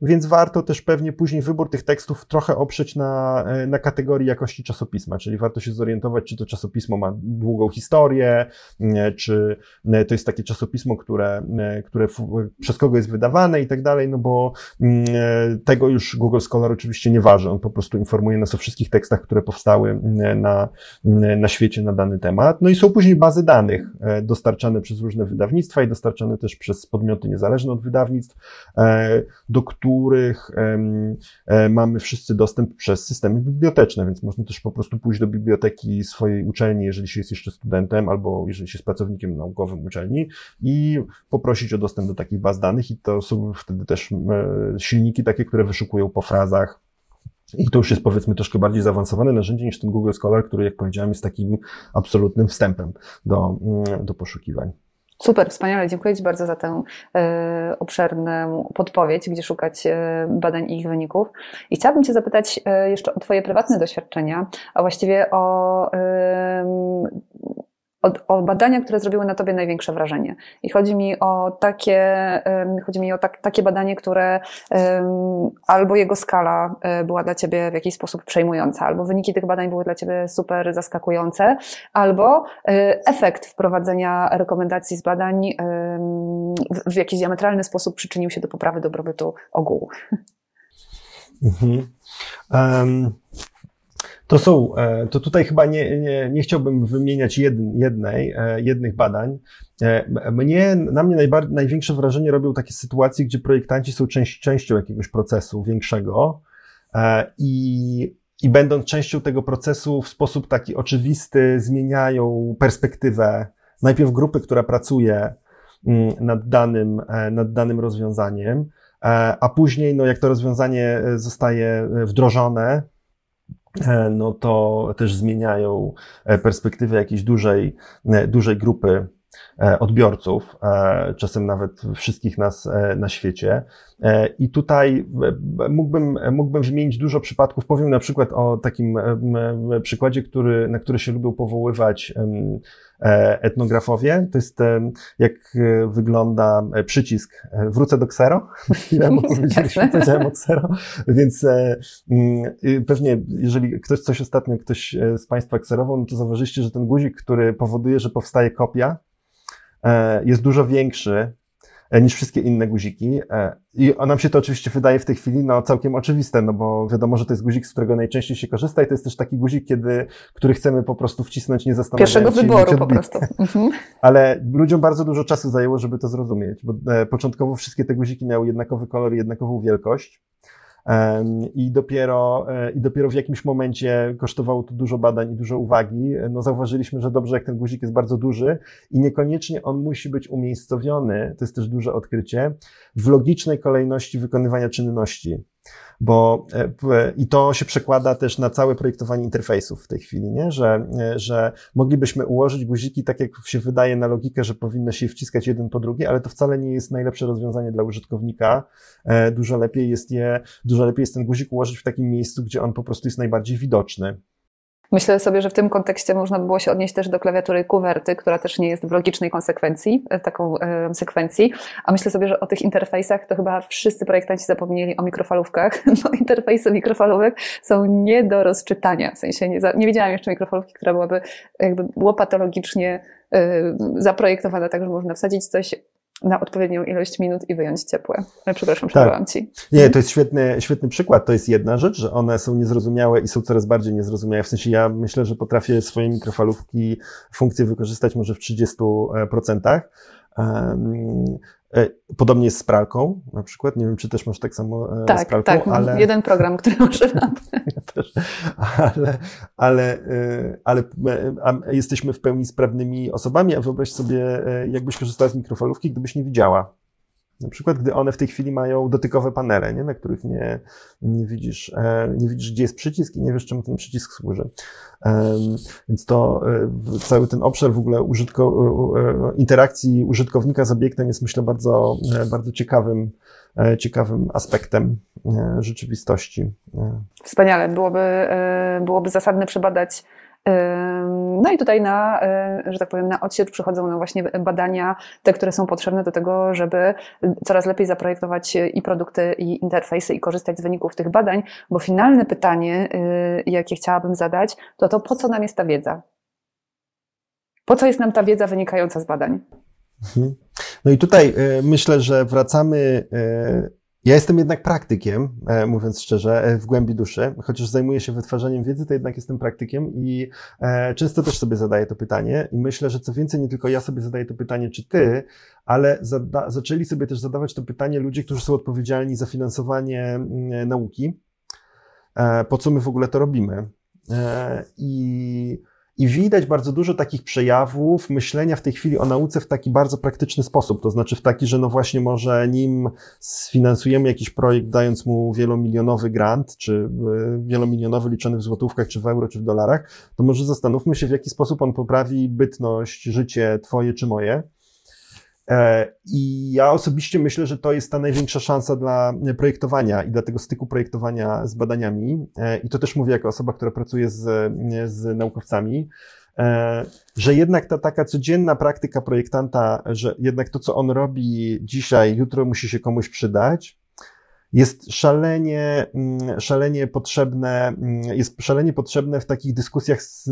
Więc warto też pewnie później wybór tych tekstów trochę oprzeć na, na kategorii jakości czasopisma, czyli warto się zorientować, czy to czasopismo ma długą historię, czy to jest takie czasopismo, które, które przez kogo jest wydawane i tak dalej, no bo mm, tego już Google Scholar oczywiście nie waży, on po prostu informuje nas o wszystkich tekstach, które powstały na, na świecie na dany temat. No i są później bazy danych dostarczane przez różne wydawnictwa i dostarczane też przez podmioty niezależne od wydawnictw, e, do których e, mamy wszyscy dostęp przez systemy biblioteczne, więc można też po prostu pójść do biblioteki swojej uczelni, jeżeli się jest jeszcze studentem, albo jeżeli się jest pracownikiem naukowym uczelni i poprosić o dostęp do takich baz danych i to są wtedy też silniki takie, które wyszukują po frazach, i to już jest powiedzmy troszkę bardziej zaawansowane narzędzie niż ten Google Scholar, który jak powiedziałem jest takim absolutnym wstępem do, mm, do poszukiwań. Super, wspaniale. Dziękuję Ci bardzo za tę e, obszerną podpowiedź, gdzie szukać e, badań i ich wyników. I chciałabym Cię zapytać e, jeszcze o Twoje prywatne doświadczenia, a właściwie o o, o, badania, które zrobiły na tobie największe wrażenie. I chodzi mi o takie, chodzi mi o tak, takie badanie, które albo jego skala e, była dla ciebie w jakiś sposób przejmująca, albo wyniki tych badań były dla ciebie super zaskakujące, albo e, efekt wprowadzenia rekomendacji z badań w, jakiś diametralny sposób przyczynił się do poprawy dobrobytu ogółu. Mhm. Um. To są, e, to tutaj chyba nie, nie, nie chciałbym wymieniać jednej, e, jednych badań. E, mnie, na mnie najbardziej, największe wrażenie robią takie sytuacje, gdzie projektanci są część, częścią jakiegoś procesu większego i, i będąc częścią tego procesu w sposób taki oczywisty zmieniają perspektywę najpierw grupy, która pracuje mm, nad danym, nad danym rozwiązaniem, a później, no jak to rozwiązanie zostaje wdrożone, no to też zmieniają e, perspektywę jakiejś dużej, e, dużej grupy odbiorców, czasem nawet wszystkich nas na świecie. I tutaj mógłbym, mógłbym wymienić dużo przypadków. Powiem na przykład o takim przykładzie, który, na który się lubią powoływać E, etnografowie. To jest jak e, wygląda e, przycisk. Wrócę do Xero. Chwilę powiedziałem o Xero. Więc mm, pewnie, jeżeli ktoś coś ostatnio, ktoś z Państwa kserował, no to zauważyliście, że ten guzik, który powoduje, że powstaje kopia, jest dużo większy E, niż wszystkie inne guziki. E, I nam się to oczywiście wydaje w tej chwili no, całkiem oczywiste, no bo wiadomo, że to jest guzik, z którego najczęściej się korzysta i to jest też taki guzik, kiedy, który chcemy po prostu wcisnąć, nie zastanawiając Pierwszego się. wyboru po prostu. Mhm. Ale ludziom bardzo dużo czasu zajęło, żeby to zrozumieć, bo e, początkowo wszystkie te guziki miały jednakowy kolor i jednakową wielkość. I dopiero, e, I dopiero w jakimś momencie kosztowało to dużo badań i dużo uwagi. No, zauważyliśmy, że dobrze, jak ten guzik jest bardzo duży i niekoniecznie on musi być umiejscowiony, to jest też duże odkrycie, w logicznej kolejności wykonywania czynności bo e, i to się przekłada też na całe projektowanie interfejsów w tej chwili, nie? Że, e, że moglibyśmy ułożyć guziki tak, jak się wydaje na logikę, że powinno się wciskać jeden po drugie, ale to wcale nie jest najlepsze rozwiązanie dla użytkownika. E, dużo lepiej jest je, dużo lepiej jest ten guzik ułożyć w takim miejscu, gdzie on po prostu jest najbardziej widoczny. Myślę sobie, że w tym kontekście można by było się odnieść też do klawiatury kuwerty, która też nie jest w logicznej konsekwencji, e, taką e, sekwencji. A myślę sobie, że o tych interfejsach to chyba wszyscy projektanci zapomnieli o mikrofalówkach. No, interfejsy mikrofalówek są nie do rozczytania. W sensie nie, nie widziałam jeszcze mikrofalówki, która byłaby jakby łopatologicznie y, zaprojektowana tak, że można wsadzić coś na odpowiednią ilość minut i wyjąć ciepłe. Przepraszam, przerwałam tak. Ci. Nie, to jest świetny, świetny przykład. To jest jedna rzecz, że one są niezrozumiałe i są coraz bardziej niezrozumiałe. W sensie ja myślę, że potrafię swoje mikrofalówki funkcje wykorzystać może w 30%. E, podobnie jest z pralką, na przykład. Nie wiem, czy też masz tak samo e, tak, z pralką, tak, ale... jeden program, który używam. ja też. Ale, ale, e, ale jesteśmy w pełni sprawnymi osobami, a wyobraź sobie, jakbyś korzystała z mikrofalówki, gdybyś nie widziała na przykład, gdy one w tej chwili mają dotykowe panele, nie? na których nie, nie, widzisz, e, nie widzisz, gdzie jest przycisk i nie wiesz, czemu ten przycisk służy. Więc to e, cały ten obszar w ogóle użytko, e, interakcji użytkownika z obiektem jest, myślę, bardzo, bardzo ciekawym, ciekawym aspektem rzeczywistości. Wspaniale. Byłoby, byłoby zasadne przebadać No i tutaj na, że tak powiem, na odsiecz przychodzą nam właśnie badania, te, które są potrzebne do tego, żeby coraz lepiej zaprojektować i produkty, i interfejsy, i korzystać z wyników tych badań, bo finalne pytanie, jakie chciałabym zadać, to to, po co nam jest ta wiedza? Po co jest nam ta wiedza wynikająca z badań? Mhm. No i tutaj myślę, że wracamy ja jestem jednak praktykiem, e, mówiąc szczerze, e, w głębi duszy. Chociaż zajmuję się wytwarzaniem wiedzy, to jednak jestem praktykiem i e, często też sobie zadaję to pytanie. I myślę, że co więcej, nie tylko ja sobie zadaję to pytanie, czy ty, ale zaczęli sobie też zadawać to pytanie ludzie, którzy są odpowiedzialni za finansowanie mm, nauki. Po co my w ogóle to robimy? I i widać bardzo dużo takich przejawów myślenia w tej chwili o nauce w taki bardzo praktyczny sposób. To znaczy w taki, że no właśnie może nim sfinansujemy jakiś projekt, dając mu wielomilionowy grant, czy e, wielomilionowy liczony w złotówkach, czy w euro, czy w dolarach, to może zastanówmy się, w jaki sposób on poprawi bytność, życie twoje czy moje. E, I ja osobiście myślę, że to jest ta największa szansa dla projektowania i dla tego styku projektowania z badaniami. E, I to też mówię jako osoba, która pracuje z, z naukowcami, e, że jednak ta taka codzienna praktyka projektanta, że jednak to, co on robi dzisiaj, jutro musi się komuś przydać, jest szalenie, mm, szalenie potrzebne, mm, jest szalenie potrzebne w takich dyskusjach, z,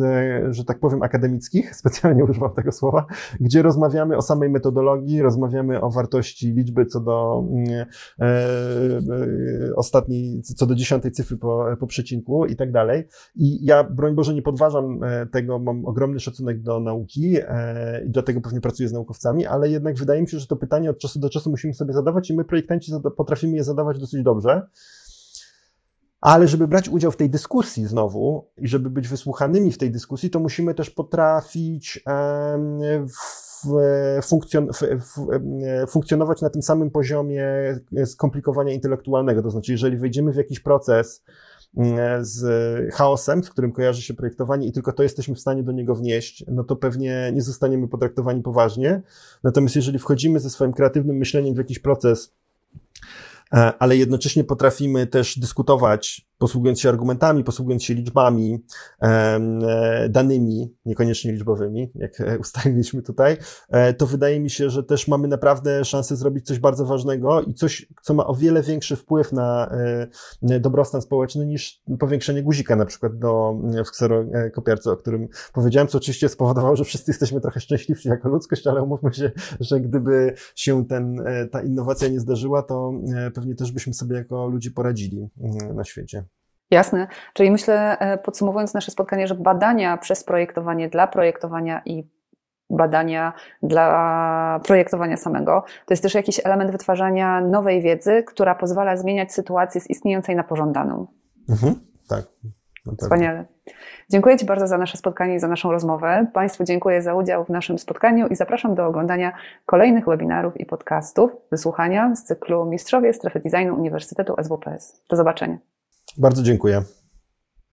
że tak powiem, akademickich, specjalnie używam tego słowa, gdzie rozmawiamy o samej metodologii, rozmawiamy o wartości liczby co do mm, e, e, ostatniej, co do dziesiątej cyfry po, po przecinku i tak dalej. I ja, broń Boże, nie podważam e, tego, mam ogromny szacunek do nauki e, i dlatego pewnie pracuję z naukowcami, ale jednak wydaje mi się, że to pytanie od czasu do czasu musimy sobie zadawać i my, projektanci, potrafimy je zadawać do dosyć dobrze. Ale żeby brać udział w tej dyskusji znowu i żeby być wysłuchanymi w tej dyskusji, to musimy też potrafić funkcjon funkcjonować na tym samym poziomie skomplikowania intelektualnego. To znaczy, jeżeli wejdziemy w jakiś proces z chaosem, z którym kojarzy się projektowanie i tylko to jesteśmy w stanie do niego wnieść, no to pewnie nie zostaniemy potraktowani poważnie. Natomiast jeżeli wchodzimy ze swoim kreatywnym myśleniem w jakiś proces, ale jednocześnie potrafimy też dyskutować posługując się argumentami, posługując się liczbami, e, danymi, niekoniecznie liczbowymi, jak e, ustaliliśmy tutaj, to wydaje mi się, że też mamy naprawdę szansę zrobić coś bardzo ważnego i coś, co ma o wiele większy wpływ na dobrostan społeczny niż powiększenie guzika na przykład do, w kserokopiarce, o którym powiedziałem, co oczywiście spowodowało, że wszyscy jesteśmy trochę szczęśliwsi jako ludzkość, ale umówmy się, że gdyby się ten, ta innowacja nie zdarzyła, to pewnie też byśmy sobie jako ludzie poradzili na świecie. Jasne. Czyli myślę, e, podsumowując nasze spotkanie, że badania przez projektowanie dla projektowania i badania dla projektowania samego, to jest też jakiś element wytwarzania nowej wiedzy, która pozwala zmieniać sytuację z istniejącej na pożądaną. Mhm, tak. Wspaniale. Dziękuję Ci bardzo za nasze spotkanie i za naszą rozmowę. Państwu dziękuję za udział w naszym spotkaniu i zapraszam do oglądania kolejnych webinarów i podcastów, wysłuchania z cyklu Mistrzowie Strefy Designu Uniwersytetu SWPS. Do zobaczenia. Bardzo dziękuję.